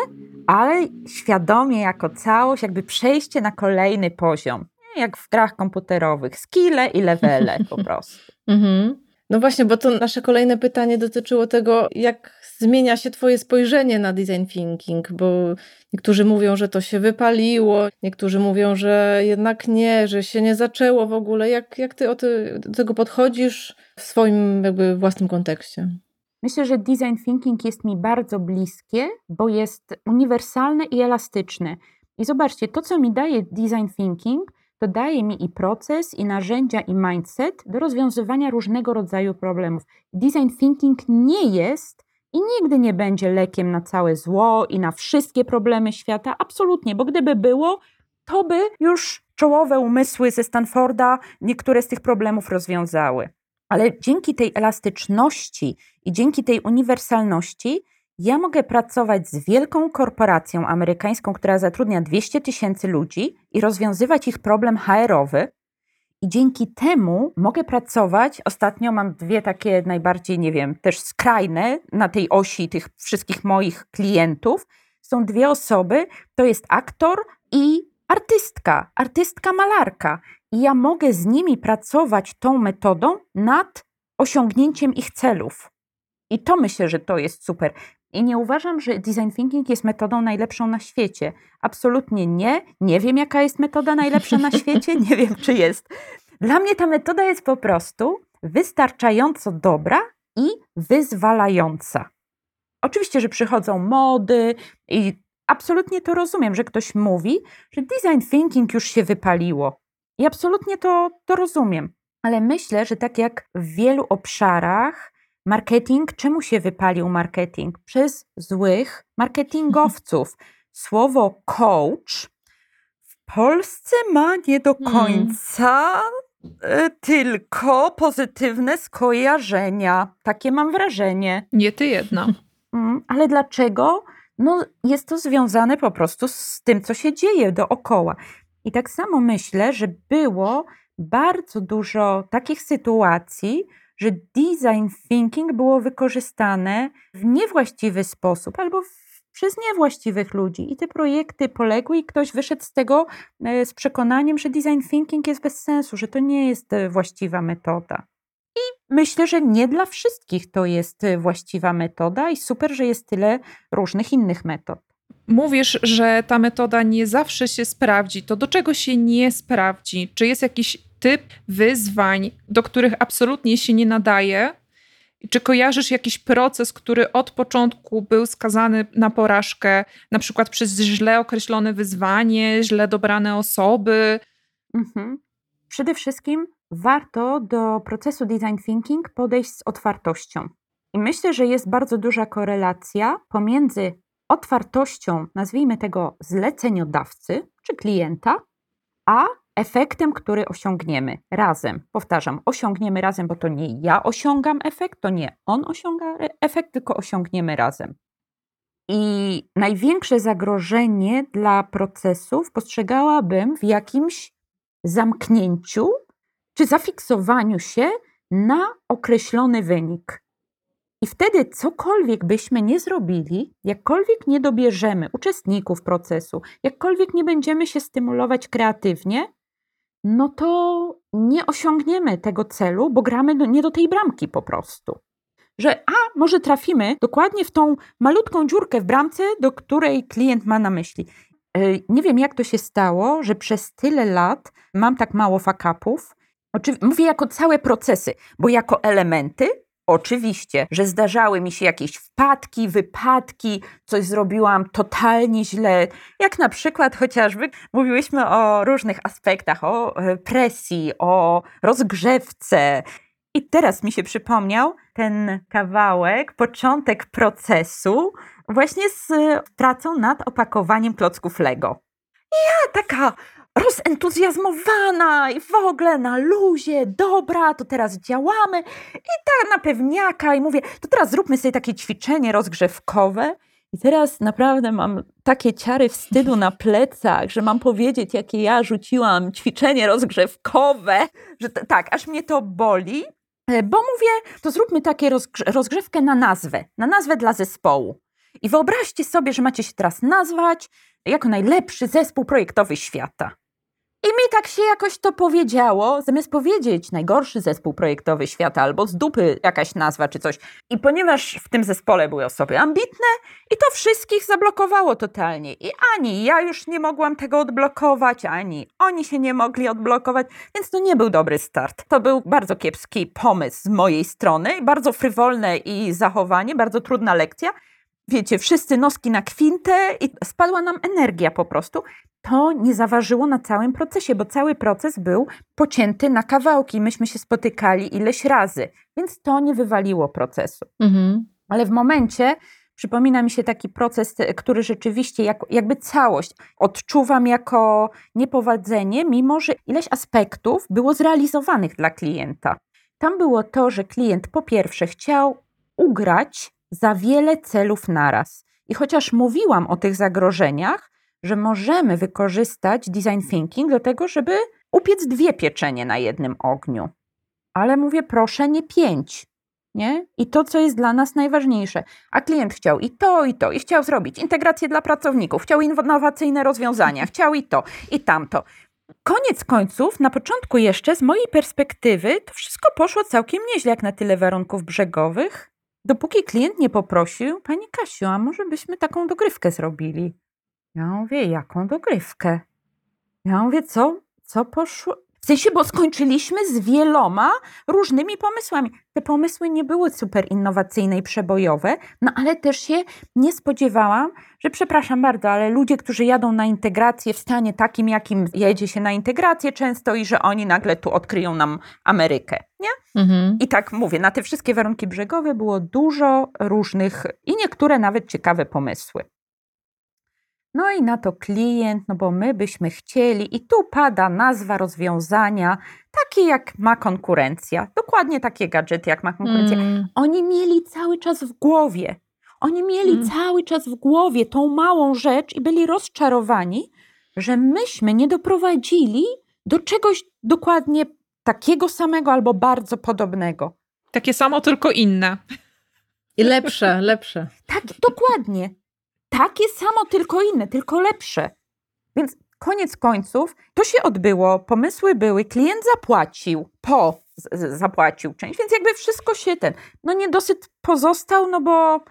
ale świadomie jako całość, jakby przejście na kolejny poziom. Jak w grach komputerowych, skille i levele po prostu. Mhm. No właśnie, bo to nasze kolejne pytanie dotyczyło tego, jak zmienia się Twoje spojrzenie na design thinking, bo niektórzy mówią, że to się wypaliło, niektórzy mówią, że jednak nie, że się nie zaczęło w ogóle. Jak, jak Ty ty, do tego podchodzisz w swoim jakby własnym kontekście? Myślę, że design thinking jest mi bardzo bliskie, bo jest uniwersalne i elastyczne. I zobaczcie, to co mi daje design thinking, to daje mi i proces, i narzędzia, i mindset do rozwiązywania różnego rodzaju problemów. Design thinking nie jest i nigdy nie będzie lekiem na całe zło i na wszystkie problemy świata. Absolutnie, bo gdyby było, to by już czołowe umysły ze Stanforda niektóre z tych problemów rozwiązały. Ale dzięki tej elastyczności i dzięki tej uniwersalności ja mogę pracować z wielką korporacją amerykańską, która zatrudnia 200 tysięcy ludzi i rozwiązywać ich problem HR-owy. I dzięki temu mogę pracować. Ostatnio mam dwie takie najbardziej, nie wiem, też skrajne na tej osi tych wszystkich moich klientów. Są dwie osoby, to jest aktor i artystka, artystka malarka. I ja mogę z nimi pracować tą metodą nad osiągnięciem ich celów. I to myślę, że to jest super. I nie uważam, że design thinking jest metodą najlepszą na świecie. Absolutnie nie. Nie wiem, jaka jest metoda najlepsza na świecie. Nie wiem, czy jest. Dla mnie ta metoda jest po prostu wystarczająco dobra i wyzwalająca. Oczywiście, że przychodzą mody i absolutnie to rozumiem, że ktoś mówi, że design thinking już się wypaliło. I absolutnie to, to rozumiem. Ale myślę, że tak jak w wielu obszarach Marketing, czemu się wypalił marketing? Przez złych marketingowców. Słowo coach w Polsce ma nie do hmm. końca hmm. tylko pozytywne skojarzenia. Takie mam wrażenie. Nie ty jedna. Mm, ale dlaczego? No, jest to związane po prostu z tym, co się dzieje dookoła. I tak samo myślę, że było bardzo dużo takich sytuacji, że design thinking było wykorzystane w niewłaściwy sposób albo w, przez niewłaściwych ludzi. I te projekty poległy, i ktoś wyszedł z tego e, z przekonaniem, że design thinking jest bez sensu, że to nie jest e, właściwa metoda. I myślę, że nie dla wszystkich to jest e, właściwa metoda, i super, że jest tyle różnych innych metod. Mówisz, że ta metoda nie zawsze się sprawdzi. To do czego się nie sprawdzi? Czy jest jakiś typ wyzwań, do których absolutnie się nie nadaje? Czy kojarzysz jakiś proces, który od początku był skazany na porażkę, na przykład przez źle określone wyzwanie, źle dobrane osoby? Mhm. Przede wszystkim warto do procesu design thinking podejść z otwartością. I myślę, że jest bardzo duża korelacja pomiędzy otwartością, nazwijmy tego zleceniodawcy czy klienta, a efektem, który osiągniemy razem. Powtarzam, osiągniemy razem, bo to nie ja osiągam efekt, to nie on osiąga efekt, tylko osiągniemy razem. I największe zagrożenie dla procesów postrzegałabym w jakimś zamknięciu czy zafiksowaniu się na określony wynik. I wtedy cokolwiek byśmy nie zrobili, jakkolwiek nie dobierzemy uczestników procesu, jakkolwiek nie będziemy się stymulować kreatywnie, no to nie osiągniemy tego celu, bo gramy nie do tej bramki po prostu. Że a może trafimy dokładnie w tą malutką dziurkę w bramce, do której klient ma na myśli. E, nie wiem, jak to się stało, że przez tyle lat mam tak mało fakapów. Mówię jako całe procesy, bo jako elementy Oczywiście, że zdarzały mi się jakieś wpadki, wypadki, coś zrobiłam totalnie źle, jak na przykład chociażby mówiłyśmy o różnych aspektach, o e, presji, o rozgrzewce. I teraz mi się przypomniał ten kawałek, początek procesu, właśnie z pracą nad opakowaniem klocków Lego. Ja taka rozentuzjazmowana i w ogóle na luzie, dobra, to teraz działamy. I tak na pewniaka i mówię, to teraz zróbmy sobie takie ćwiczenie rozgrzewkowe. I teraz naprawdę mam takie ciary wstydu na plecach, że mam powiedzieć, jakie ja rzuciłam ćwiczenie rozgrzewkowe, że tak, aż mnie to boli. E, bo mówię, to zróbmy takie rozgrze rozgrzewkę na nazwę, na nazwę dla zespołu. I wyobraźcie sobie, że macie się teraz nazwać jako najlepszy zespół projektowy świata. I mi tak się jakoś to powiedziało, zamiast powiedzieć najgorszy zespół projektowy świata albo z dupy jakaś nazwa czy coś. I ponieważ w tym zespole były osoby ambitne, i to wszystkich zablokowało totalnie. I ani ja już nie mogłam tego odblokować, ani oni się nie mogli odblokować, więc to nie był dobry start. To był bardzo kiepski pomysł z mojej strony, bardzo frywolne i zachowanie, bardzo trudna lekcja wiecie, wszyscy noski na kwintę i spadła nam energia po prostu to nie zaważyło na całym procesie, bo cały proces był pocięty na kawałki. Myśmy się spotykali ileś razy, więc to nie wywaliło procesu. Mhm. Ale w momencie przypomina mi się taki proces, który rzeczywiście jak, jakby całość odczuwam jako niepowodzenie, mimo że ileś aspektów było zrealizowanych dla klienta. Tam było to, że klient po pierwsze chciał ugrać za wiele celów naraz. I chociaż mówiłam o tych zagrożeniach, że możemy wykorzystać design thinking do tego, żeby upiec dwie pieczenie na jednym ogniu. Ale mówię, proszę, nie pięć. Nie? I to, co jest dla nas najważniejsze. A klient chciał i to, i to, i chciał zrobić integrację dla pracowników, chciał innowacyjne rozwiązania, chciał i to, i tamto. Koniec końców, na początku jeszcze, z mojej perspektywy, to wszystko poszło całkiem nieźle, jak na tyle warunków brzegowych. Dopóki klient nie poprosił, Pani Kasiu, a może byśmy taką dogrywkę zrobili? Ja mówię, jaką dogrywkę? Ja mówię, co, co poszło? W sensie, bo skończyliśmy z wieloma różnymi pomysłami. Te pomysły nie były super innowacyjne i przebojowe, no ale też się nie spodziewałam, że przepraszam bardzo, ale ludzie, którzy jadą na integrację w stanie takim, jakim jedzie się na integrację często i że oni nagle tu odkryją nam Amerykę, nie? Mhm. I tak mówię, na te wszystkie warunki brzegowe było dużo różnych i niektóre nawet ciekawe pomysły. No i na to klient, no bo my byśmy chcieli, i tu pada nazwa rozwiązania, takie jak ma konkurencja. Dokładnie takie gadżety, jak ma konkurencja. Mm. Oni mieli cały czas w głowie. Oni mieli mm. cały czas w głowie tą małą rzecz i byli rozczarowani, że myśmy nie doprowadzili do czegoś dokładnie takiego samego albo bardzo podobnego. Takie samo, tylko inne. I lepsze, lepsze. Tak, dokładnie takie samo, tylko inne, tylko lepsze. Więc koniec końców to się odbyło, pomysły były, klient zapłacił, po zapłacił część, więc jakby wszystko się ten, no niedosyt pozostał, no bo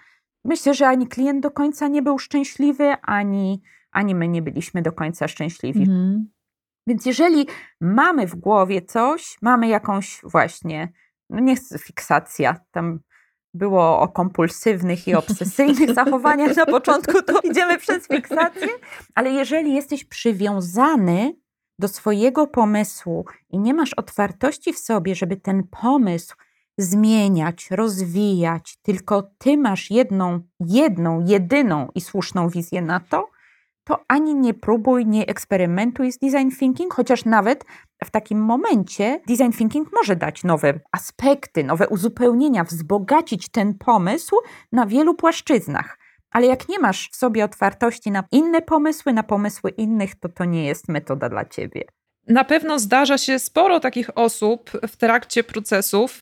myślę, że ani klient do końca nie był szczęśliwy, ani, ani my nie byliśmy do końca szczęśliwi. Mhm. Więc jeżeli mamy w głowie coś, mamy jakąś właśnie, no nie fiksacja, tam było o kompulsywnych i obsesyjnych zachowaniach na początku, to idziemy przez fiksację. Ale jeżeli jesteś przywiązany do swojego pomysłu i nie masz otwartości w sobie, żeby ten pomysł zmieniać, rozwijać, tylko ty masz jedną, jedną, jedyną i słuszną wizję na to, to ani nie próbuj, nie eksperymentuj z design thinking, chociaż nawet w takim momencie design thinking może dać nowe aspekty, nowe uzupełnienia, wzbogacić ten pomysł na wielu płaszczyznach. Ale jak nie masz w sobie otwartości na inne pomysły, na pomysły innych, to to nie jest metoda dla ciebie. Na pewno zdarza się sporo takich osób w trakcie procesów.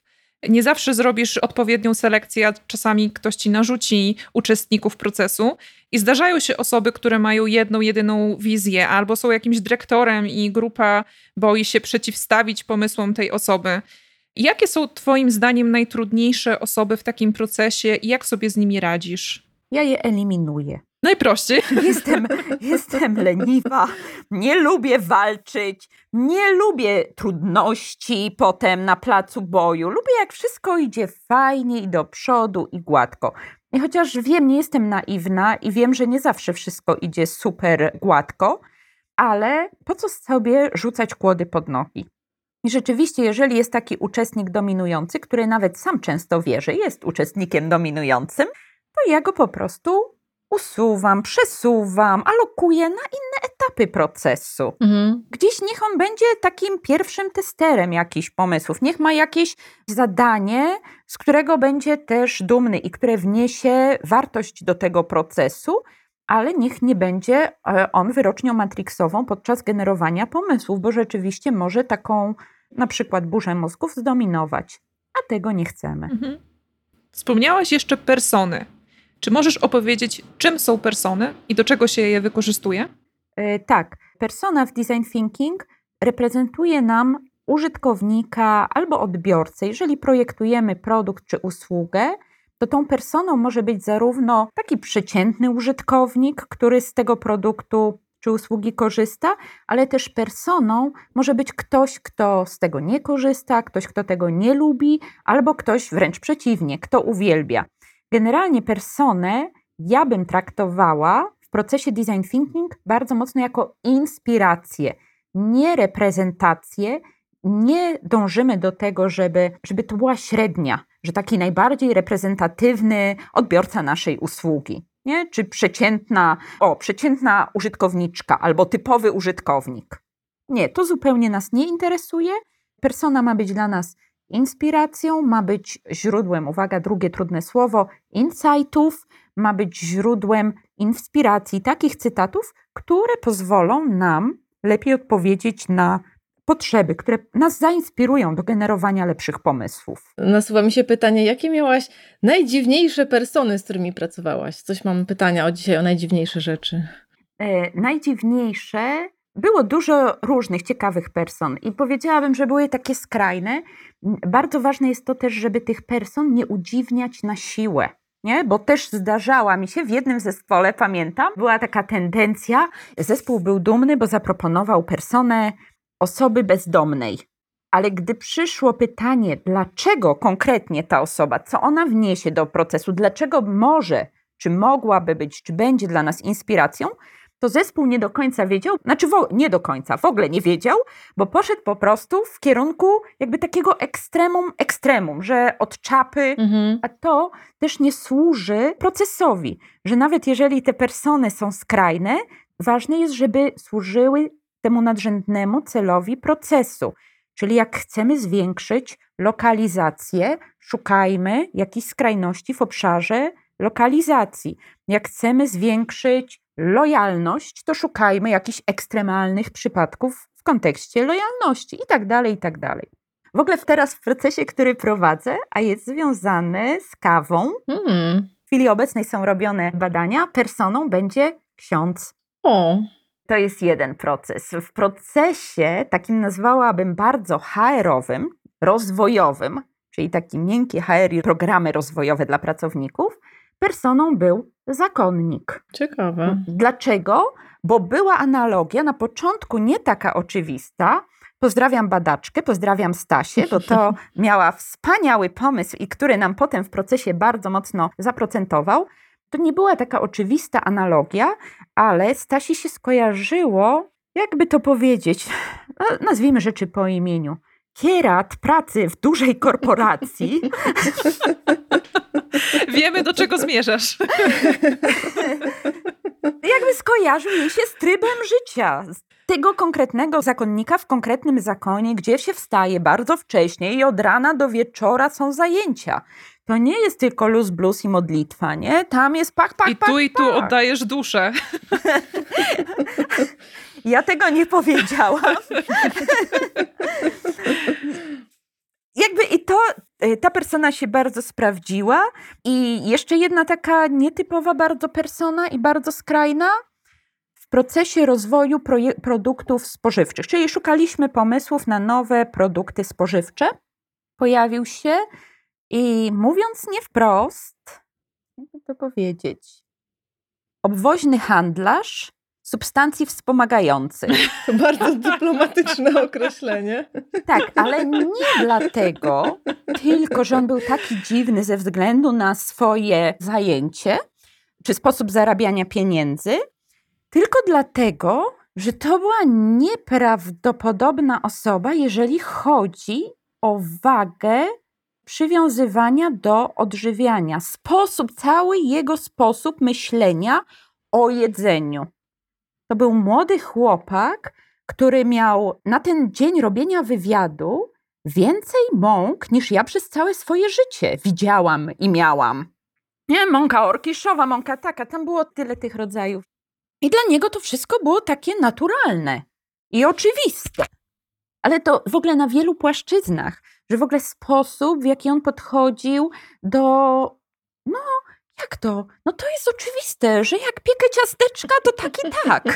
Nie zawsze zrobisz odpowiednią selekcję, a czasami ktoś ci narzuci uczestników procesu. I zdarzają się osoby, które mają jedną, jedyną wizję, albo są jakimś dyrektorem i grupa boi się przeciwstawić pomysłom tej osoby. Jakie są Twoim zdaniem najtrudniejsze osoby w takim procesie i jak sobie z nimi radzisz? Ja je eliminuję. Najprościej. Jestem, jestem leniwa, nie lubię walczyć, nie lubię trudności potem na placu boju. Lubię, jak wszystko idzie fajnie i do przodu i gładko. I chociaż wiem, nie jestem naiwna i wiem, że nie zawsze wszystko idzie super gładko, ale po co sobie rzucać kłody pod nogi? I rzeczywiście, jeżeli jest taki uczestnik dominujący, który nawet sam często wie, że jest uczestnikiem dominującym, to ja go po prostu usuwam, przesuwam, alokuję na inne etapy procesu. Mhm. Gdzieś niech on będzie takim pierwszym testerem jakichś pomysłów. Niech ma jakieś zadanie, z którego będzie też dumny i które wniesie wartość do tego procesu, ale niech nie będzie e, on wyrocznią matrixową podczas generowania pomysłów, bo rzeczywiście może taką na przykład burzę mózgów zdominować, a tego nie chcemy. Mhm. Wspomniałaś jeszcze persony. Czy możesz opowiedzieć, czym są persony i do czego się je wykorzystuje? Yy, tak. Persona w design thinking reprezentuje nam użytkownika albo odbiorcę. Jeżeli projektujemy produkt czy usługę, to tą personą może być zarówno taki przeciętny użytkownik, który z tego produktu czy usługi korzysta, ale też personą może być ktoś, kto z tego nie korzysta, ktoś, kto tego nie lubi, albo ktoś wręcz przeciwnie, kto uwielbia. Generalnie personę ja bym traktowała w procesie design thinking bardzo mocno jako inspirację, nie reprezentację. Nie dążymy do tego, żeby, żeby to była średnia, że taki najbardziej reprezentatywny odbiorca naszej usługi. Nie? Czy przeciętna, o, przeciętna użytkowniczka albo typowy użytkownik. Nie, to zupełnie nas nie interesuje. Persona ma być dla nas inspiracją, ma być źródłem, uwaga, drugie trudne słowo, insightów, ma być źródłem inspiracji, takich cytatów, które pozwolą nam lepiej odpowiedzieć na potrzeby, które nas zainspirują do generowania lepszych pomysłów. Nasuwa mi się pytanie, jakie miałaś najdziwniejsze persony, z którymi pracowałaś? Coś mam pytania o dzisiaj o najdziwniejsze rzeczy. E, najdziwniejsze było dużo różnych ciekawych person i powiedziałabym, że były takie skrajne. Bardzo ważne jest to też, żeby tych person nie udziwniać na siłę. Nie? Bo też zdarzała mi się w jednym zespole, pamiętam, była taka tendencja. Zespół był dumny, bo zaproponował personę osoby bezdomnej. Ale gdy przyszło pytanie, dlaczego konkretnie ta osoba, co ona wniesie do procesu, dlaczego może, czy mogłaby być, czy będzie dla nas inspiracją, to zespół nie do końca wiedział, znaczy nie do końca, w ogóle nie wiedział, bo poszedł po prostu w kierunku jakby takiego ekstremum, ekstremum, że od czapy, mhm. a to też nie służy procesowi, że nawet jeżeli te persony są skrajne, ważne jest, żeby służyły temu nadrzędnemu celowi procesu. Czyli jak chcemy zwiększyć lokalizację, szukajmy jakiejś skrajności w obszarze lokalizacji. Jak chcemy zwiększyć lojalność, to szukajmy jakichś ekstremalnych przypadków w kontekście lojalności i tak dalej, i tak dalej. W ogóle teraz w procesie, który prowadzę, a jest związany z kawą, mm. w chwili obecnej są robione badania, personą będzie ksiądz. O. To jest jeden proces. W procesie takim nazwałabym bardzo HR-owym, rozwojowym, czyli taki miękki HR i programy rozwojowe dla pracowników, personą był zakonnik. Ciekawe. Dlaczego? Bo była analogia na początku nie taka oczywista. Pozdrawiam badaczkę, pozdrawiam Stasię, bo to miała wspaniały pomysł i który nam potem w procesie bardzo mocno zaprocentował. To nie była taka oczywista analogia, ale Stasi się skojarzyło, jakby to powiedzieć, no, nazwijmy rzeczy po imieniu. Kierat pracy w dużej korporacji. Wiemy, do czego zmierzasz. Jakby skojarzył jej się z trybem życia. Z tego konkretnego zakonnika w konkretnym zakonie, gdzie się wstaje bardzo wcześnie i od rana do wieczora są zajęcia. To nie jest tylko luz, blues i modlitwa, nie? Tam jest pach, pach, I pach, tu i tu pach. oddajesz duszę. Ja tego nie powiedziałam. Jakby i to, y, ta persona się bardzo sprawdziła. I jeszcze jedna taka nietypowa bardzo persona i bardzo skrajna w procesie rozwoju produktów spożywczych. Czyli szukaliśmy pomysłów na nowe produkty spożywcze. Pojawił się i mówiąc nie wprost, jakby to powiedzieć, obwoźny handlarz substancji wspomagających. To bardzo dyplomatyczne określenie. Tak, ale nie dlatego, tylko że on był taki dziwny ze względu na swoje zajęcie czy sposób zarabiania pieniędzy, tylko dlatego, że to była nieprawdopodobna osoba, jeżeli chodzi o wagę przywiązywania do odżywiania. Sposób, cały jego sposób myślenia o jedzeniu. To był młody chłopak, który miał na ten dzień robienia wywiadu więcej mąk niż ja przez całe swoje życie widziałam i miałam. Nie, mąka orkiszowa, mąka taka, tam było tyle tych rodzajów. I dla niego to wszystko było takie naturalne i oczywiste. Ale to w ogóle na wielu płaszczyznach, że w ogóle sposób, w jaki on podchodził do. No, jak to? No to jest oczywiste, że jak piekę ciasteczka, to tak i tak.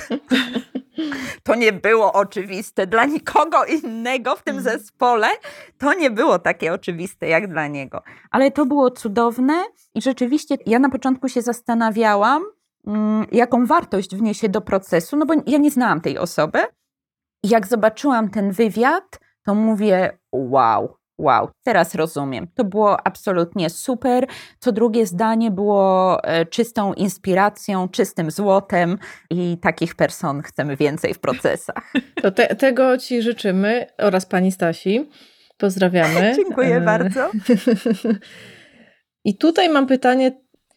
To nie było oczywiste dla nikogo innego w tym Mhm. zespole. To nie było takie oczywiste jak dla niego. Ale to było cudowne i rzeczywiście ja na początku się zastanawiałam, mm, jaką wartość wniesie do procesu, no bo ja nie znałam tej osoby. I jak zobaczyłam ten wywiad, to mówię: wow, wow, teraz rozumiem. To było absolutnie super. Co drugie zdanie było e, czystą inspiracją, czystym złotem i takich person chcemy więcej w procesach. To te, tego Ci życzymy oraz Pani Stasi. Pozdrawiamy. Dziękuję E, bardzo. I tutaj mam pytanie,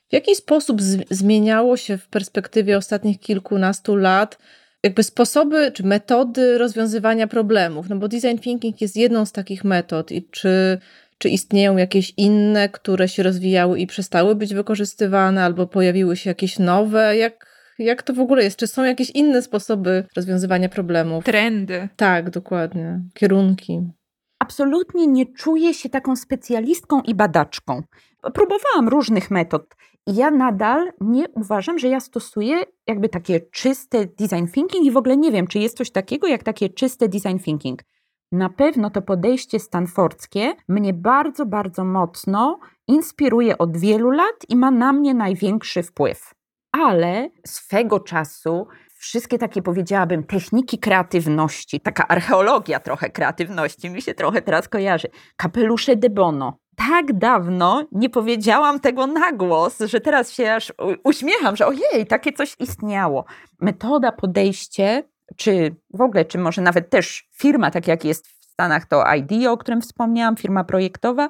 w jaki sposób zmieniało się w perspektywie ostatnich kilkunastu lat jakby sposoby czy metody rozwiązywania problemów? No bo design thinking jest jedną z takich metod i czy, czy istnieją jakieś inne, które się rozwijały i przestały być wykorzystywane albo pojawiły się jakieś nowe? Jak, jak to w ogóle jest? Czy są jakieś inne sposoby rozwiązywania problemów? Trendy. Tak, dokładnie. Kierunki. Absolutnie nie czuję się taką specjalistką i badaczką. Próbowałam różnych metod i ja nadal nie uważam, że ja stosuję jakby takie czyste design thinking i w ogóle nie wiem, czy jest coś takiego jak takie czyste design thinking. Na pewno to podejście stanfordzkie mnie bardzo, bardzo mocno inspiruje od wielu lat i ma na mnie największy wpływ. Ale swego czasu wszystkie takie, powiedziałabym, techniki kreatywności, taka archeologia trochę kreatywności mi się trochę teraz kojarzy. Kapelusze de Bono. Tak dawno nie powiedziałam tego na głos, że teraz się aż uśmiecham, że ojej, takie coś istniało. Metoda, podejście, czy w ogóle, czy może nawet też firma, tak jak jest w Stanach to IDEO, o którym wspomniałam, firma projektowa,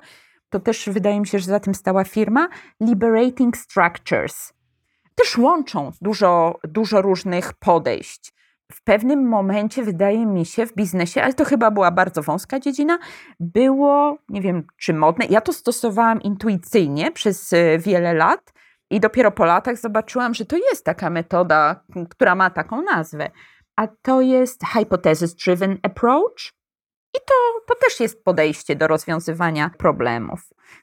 to też wydaje mi się, że za tym stała firma Liberating Structures też łączą dużo, dużo różnych podejść. W pewnym momencie, wydaje mi się, w biznesie, ale to chyba była bardzo wąska dziedzina, było, nie wiem czy modne, ja to stosowałam intuicyjnie przez e, wiele lat i dopiero po latach zobaczyłam, że to jest taka metoda, która ma taką nazwę. A to jest hypothesis driven approach. I to, to też jest podejście do rozwiązywania problemów.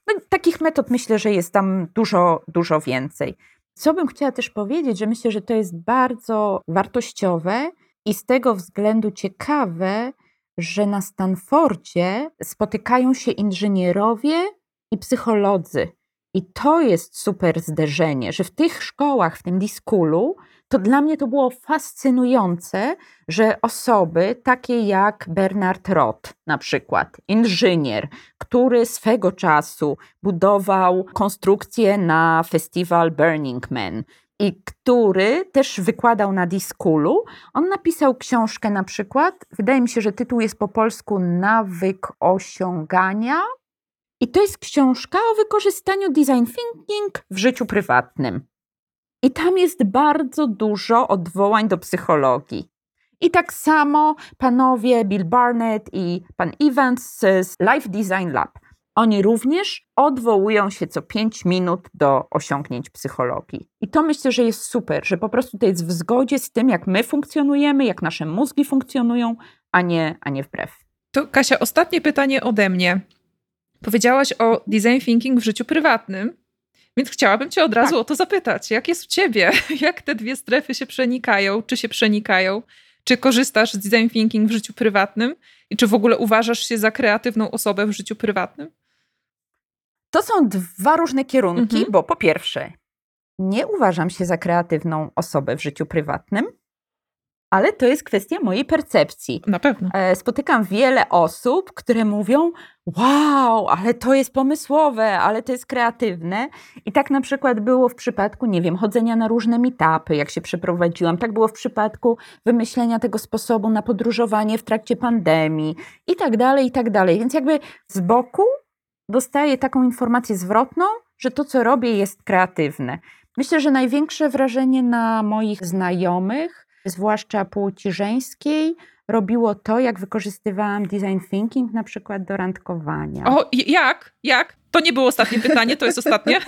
No, takich metod myślę, że jest tam dużo, dużo więcej. Co bym chciała też powiedzieć, że myślę, że to jest bardzo wartościowe i z tego względu ciekawe, że na Stanfordzie spotykają się inżynierowie i psycholodzy. I to jest super zderzenie, że w tych szkołach, w tym Discoolu, to dla mnie to było fascynujące, że osoby takie jak Bernard Roth, na przykład, inżynier, który swego czasu budował konstrukcję na festiwal Burning Man i który też wykładał na Discoolu, on napisał książkę na przykład, wydaje mi się, że tytuł jest po polsku Nawyk osiągania. I to jest książka o wykorzystaniu design thinking w życiu prywatnym. I tam jest bardzo dużo odwołań do psychologii. I tak samo panowie Bill Barnett i pan Evans z Life Design Lab. Oni również odwołują się co 5 minut do osiągnięć psychologii. I to myślę, że jest super, że po prostu to jest w zgodzie z tym, jak my funkcjonujemy, jak nasze mózgi funkcjonują, a nie, a nie wbrew. To Kasia, ostatnie pytanie ode mnie. Powiedziałaś o design thinking w życiu prywatnym, więc chciałabym cię od razu tak. o to zapytać. Jak jest u ciebie? Jak te dwie strefy się przenikają? Czy się przenikają? Czy korzystasz z design thinking w życiu prywatnym? I czy w ogóle uważasz się za kreatywną osobę w życiu prywatnym? To są dwa różne kierunki, mhm. bo po pierwsze, nie uważam się za kreatywną osobę w życiu prywatnym, ale to jest kwestia mojej percepcji. Na pewno. E, spotykam wiele osób, które mówią: Wow, ale to jest pomysłowe, ale to jest kreatywne. I tak na przykład było w przypadku, nie wiem, chodzenia na różne meetupy, jak się przeprowadziłam. Tak było w przypadku wymyślenia tego sposobu na podróżowanie w trakcie pandemii i tak dalej, i tak dalej. Więc jakby z boku dostaję taką informację zwrotną, że to, co robię, jest kreatywne. Myślę, że największe wrażenie na moich znajomych, zwłaszcza płci żeńskiej, robiło to, jak wykorzystywałam design thinking na przykład do randkowania. O, jak? Jak? To nie było ostatnie pytanie, to jest ostatnie.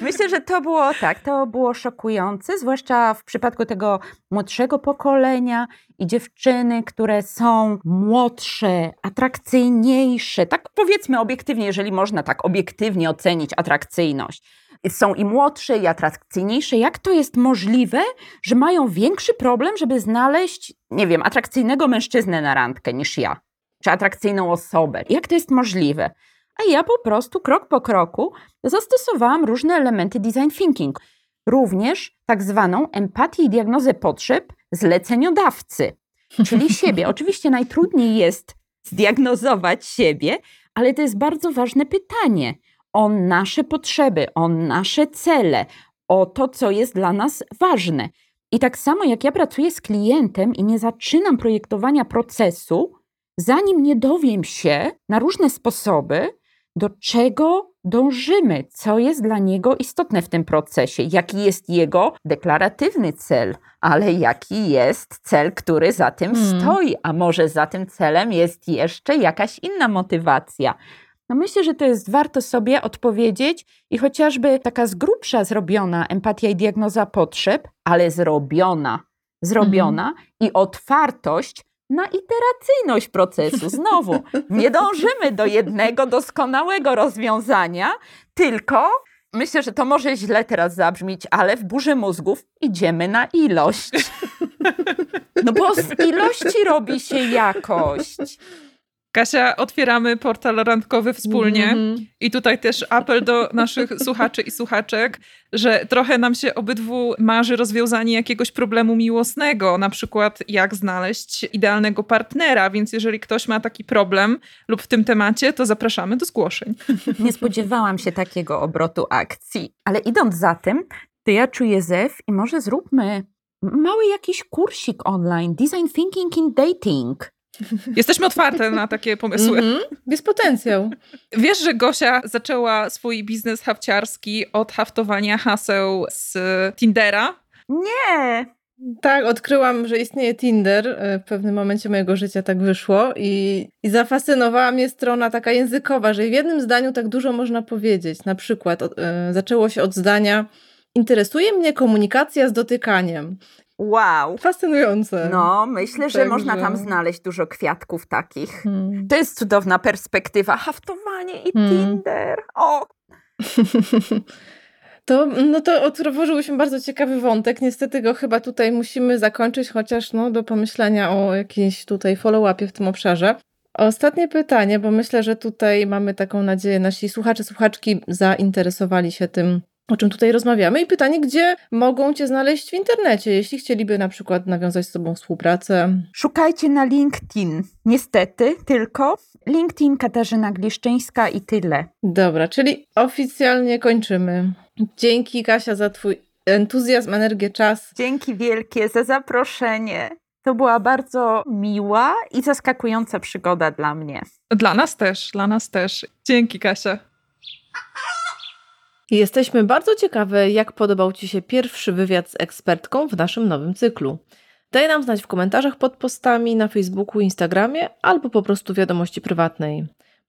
Myślę, że to było tak, to było szokujące, zwłaszcza w przypadku tego młodszego pokolenia i dziewczyny, które są młodsze, atrakcyjniejsze. Tak powiedzmy obiektywnie, jeżeli można tak obiektywnie ocenić atrakcyjność są i młodsze, i atrakcyjniejsze. Jak to jest możliwe, że mają większy problem, żeby znaleźć, nie wiem, atrakcyjnego mężczyznę na randkę niż ja, czy atrakcyjną osobę? Jak to jest możliwe? A ja po prostu krok po kroku zastosowałam różne elementy design thinking, również tak zwaną empatię i diagnozę potrzeb zleceniodawcy, czyli siebie. Oczywiście najtrudniej jest zdiagnozować siebie, ale to jest bardzo ważne pytanie o nasze potrzeby, o nasze cele, o to, co jest dla nas ważne. I tak samo jak ja pracuję z klientem i nie zaczynam projektowania procesu, zanim nie dowiem się na różne sposoby, do czego dążymy, co jest dla niego istotne w tym procesie, jaki jest jego deklaratywny cel, ale jaki jest cel, który za tym hmm. stoi, a może za tym celem jest jeszcze jakaś inna motywacja. No myślę, że to jest warto sobie odpowiedzieć i chociażby taka z grubsza zrobiona empatia i diagnoza potrzeb, ale zrobiona, zrobiona mhm. i otwartość na iteracyjność procesu. Znowu, nie dążymy do jednego doskonałego rozwiązania, tylko myślę, że to może źle teraz zabrzmieć, ale w burzy mózgów idziemy na ilość. No bo z ilości robi się jakość. Kasia, otwieramy portal randkowy wspólnie mm -hmm. i tutaj też apel do naszych słuchaczy i słuchaczek, że trochę nam się obydwu marzy rozwiązanie jakiegoś problemu miłosnego, na przykład jak znaleźć idealnego partnera, więc jeżeli ktoś ma taki problem lub w tym temacie, to zapraszamy do zgłoszeń. Nie spodziewałam się takiego obrotu akcji, ale idąc za tym, to ja czuję zew i może zróbmy mały jakiś kursik online, Design Thinking in Dating Jesteśmy otwarte na takie pomysły. Mm -hmm. Jest potencjał. Wiesz, że Gosia zaczęła swój biznes hafciarski od haftowania haseł z Tindera? Nie! Tak, odkryłam, że istnieje Tinder. E, w pewnym momencie mojego życia tak wyszło i, i zafascynowała mnie strona taka językowa, że w jednym zdaniu tak dużo można powiedzieć. Na przykład e, zaczęło się od zdania Interesuje mnie komunikacja z dotykaniem. Wow. Fascynujące. No, myślę, że można tam znaleźć dużo kwiatków takich. Hmm. To jest cudowna perspektywa. Haftowanie i hmm. Tinder. O! To, no to otworzyłyśmy bardzo ciekawy wątek. Niestety go chyba tutaj musimy zakończyć, chociaż no, do pomyślenia o jakiejś tutaj follow-upie w tym obszarze. Ostatnie pytanie, bo myślę, że tutaj mamy taką nadzieję, nasi słuchacze, słuchaczki zainteresowali się tym o czym tutaj rozmawiamy i pytanie, gdzie mogą Cię znaleźć w internecie, jeśli chcieliby na przykład nawiązać z Tobą współpracę. Szukajcie na LinkedIn. Niestety, tylko LinkedIn Katarzyna Gliszczyńska i tyle. Dobra, czyli oficjalnie kończymy. Dzięki Kasia za Twój entuzjazm, energię, czas. Dzięki wielkie za zaproszenie. To była bardzo miła i zaskakująca przygoda dla mnie. Dla nas też, dla nas też. Dzięki Kasia. Jesteśmy bardzo ciekawe, jak podobał Ci się pierwszy wywiad z ekspertką w naszym nowym cyklu. Daj nam znać w komentarzach pod postami na Facebooku, Instagramie albo po prostu wiadomości prywatnej.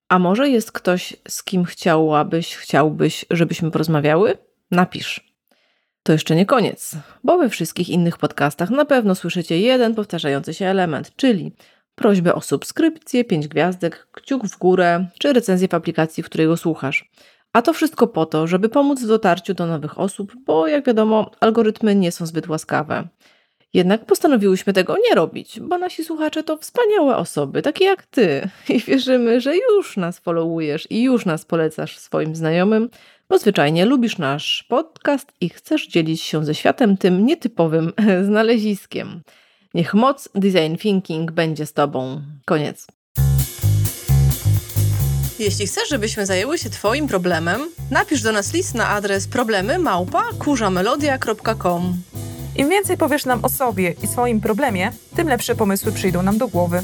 A może jest ktoś, z kim chciałabyś, chciałbyś, żebyśmy porozmawiały? Napisz. To jeszcze nie koniec, bo we wszystkich innych podcastach na pewno słyszycie jeden powtarzający się element, czyli prośbę o subskrypcję, pięć gwiazdek, kciuk w górę czy recenzję w aplikacji, w której go słuchasz. A to wszystko po to, żeby pomóc w dotarciu do nowych osób, bo jak wiadomo, algorytmy nie są zbyt łaskawe. Jednak postanowiłyśmy tego nie robić, bo nasi słuchacze to wspaniałe osoby, takie jak ty. I wierzymy, że już nas followujesz i już nas polecasz swoim znajomym, bo zwyczajnie lubisz nasz podcast i chcesz dzielić się ze światem tym nietypowym znaleziskiem. Niech moc design thinking będzie z tobą. Koniec. Jeśli chcesz, żebyśmy zajęły się Twoim problemem, napisz do nas list na adres problemy małpa kurzamelodia.com. Im więcej powiesz nam o sobie i swoim problemie, tym lepsze pomysły przyjdą nam do głowy.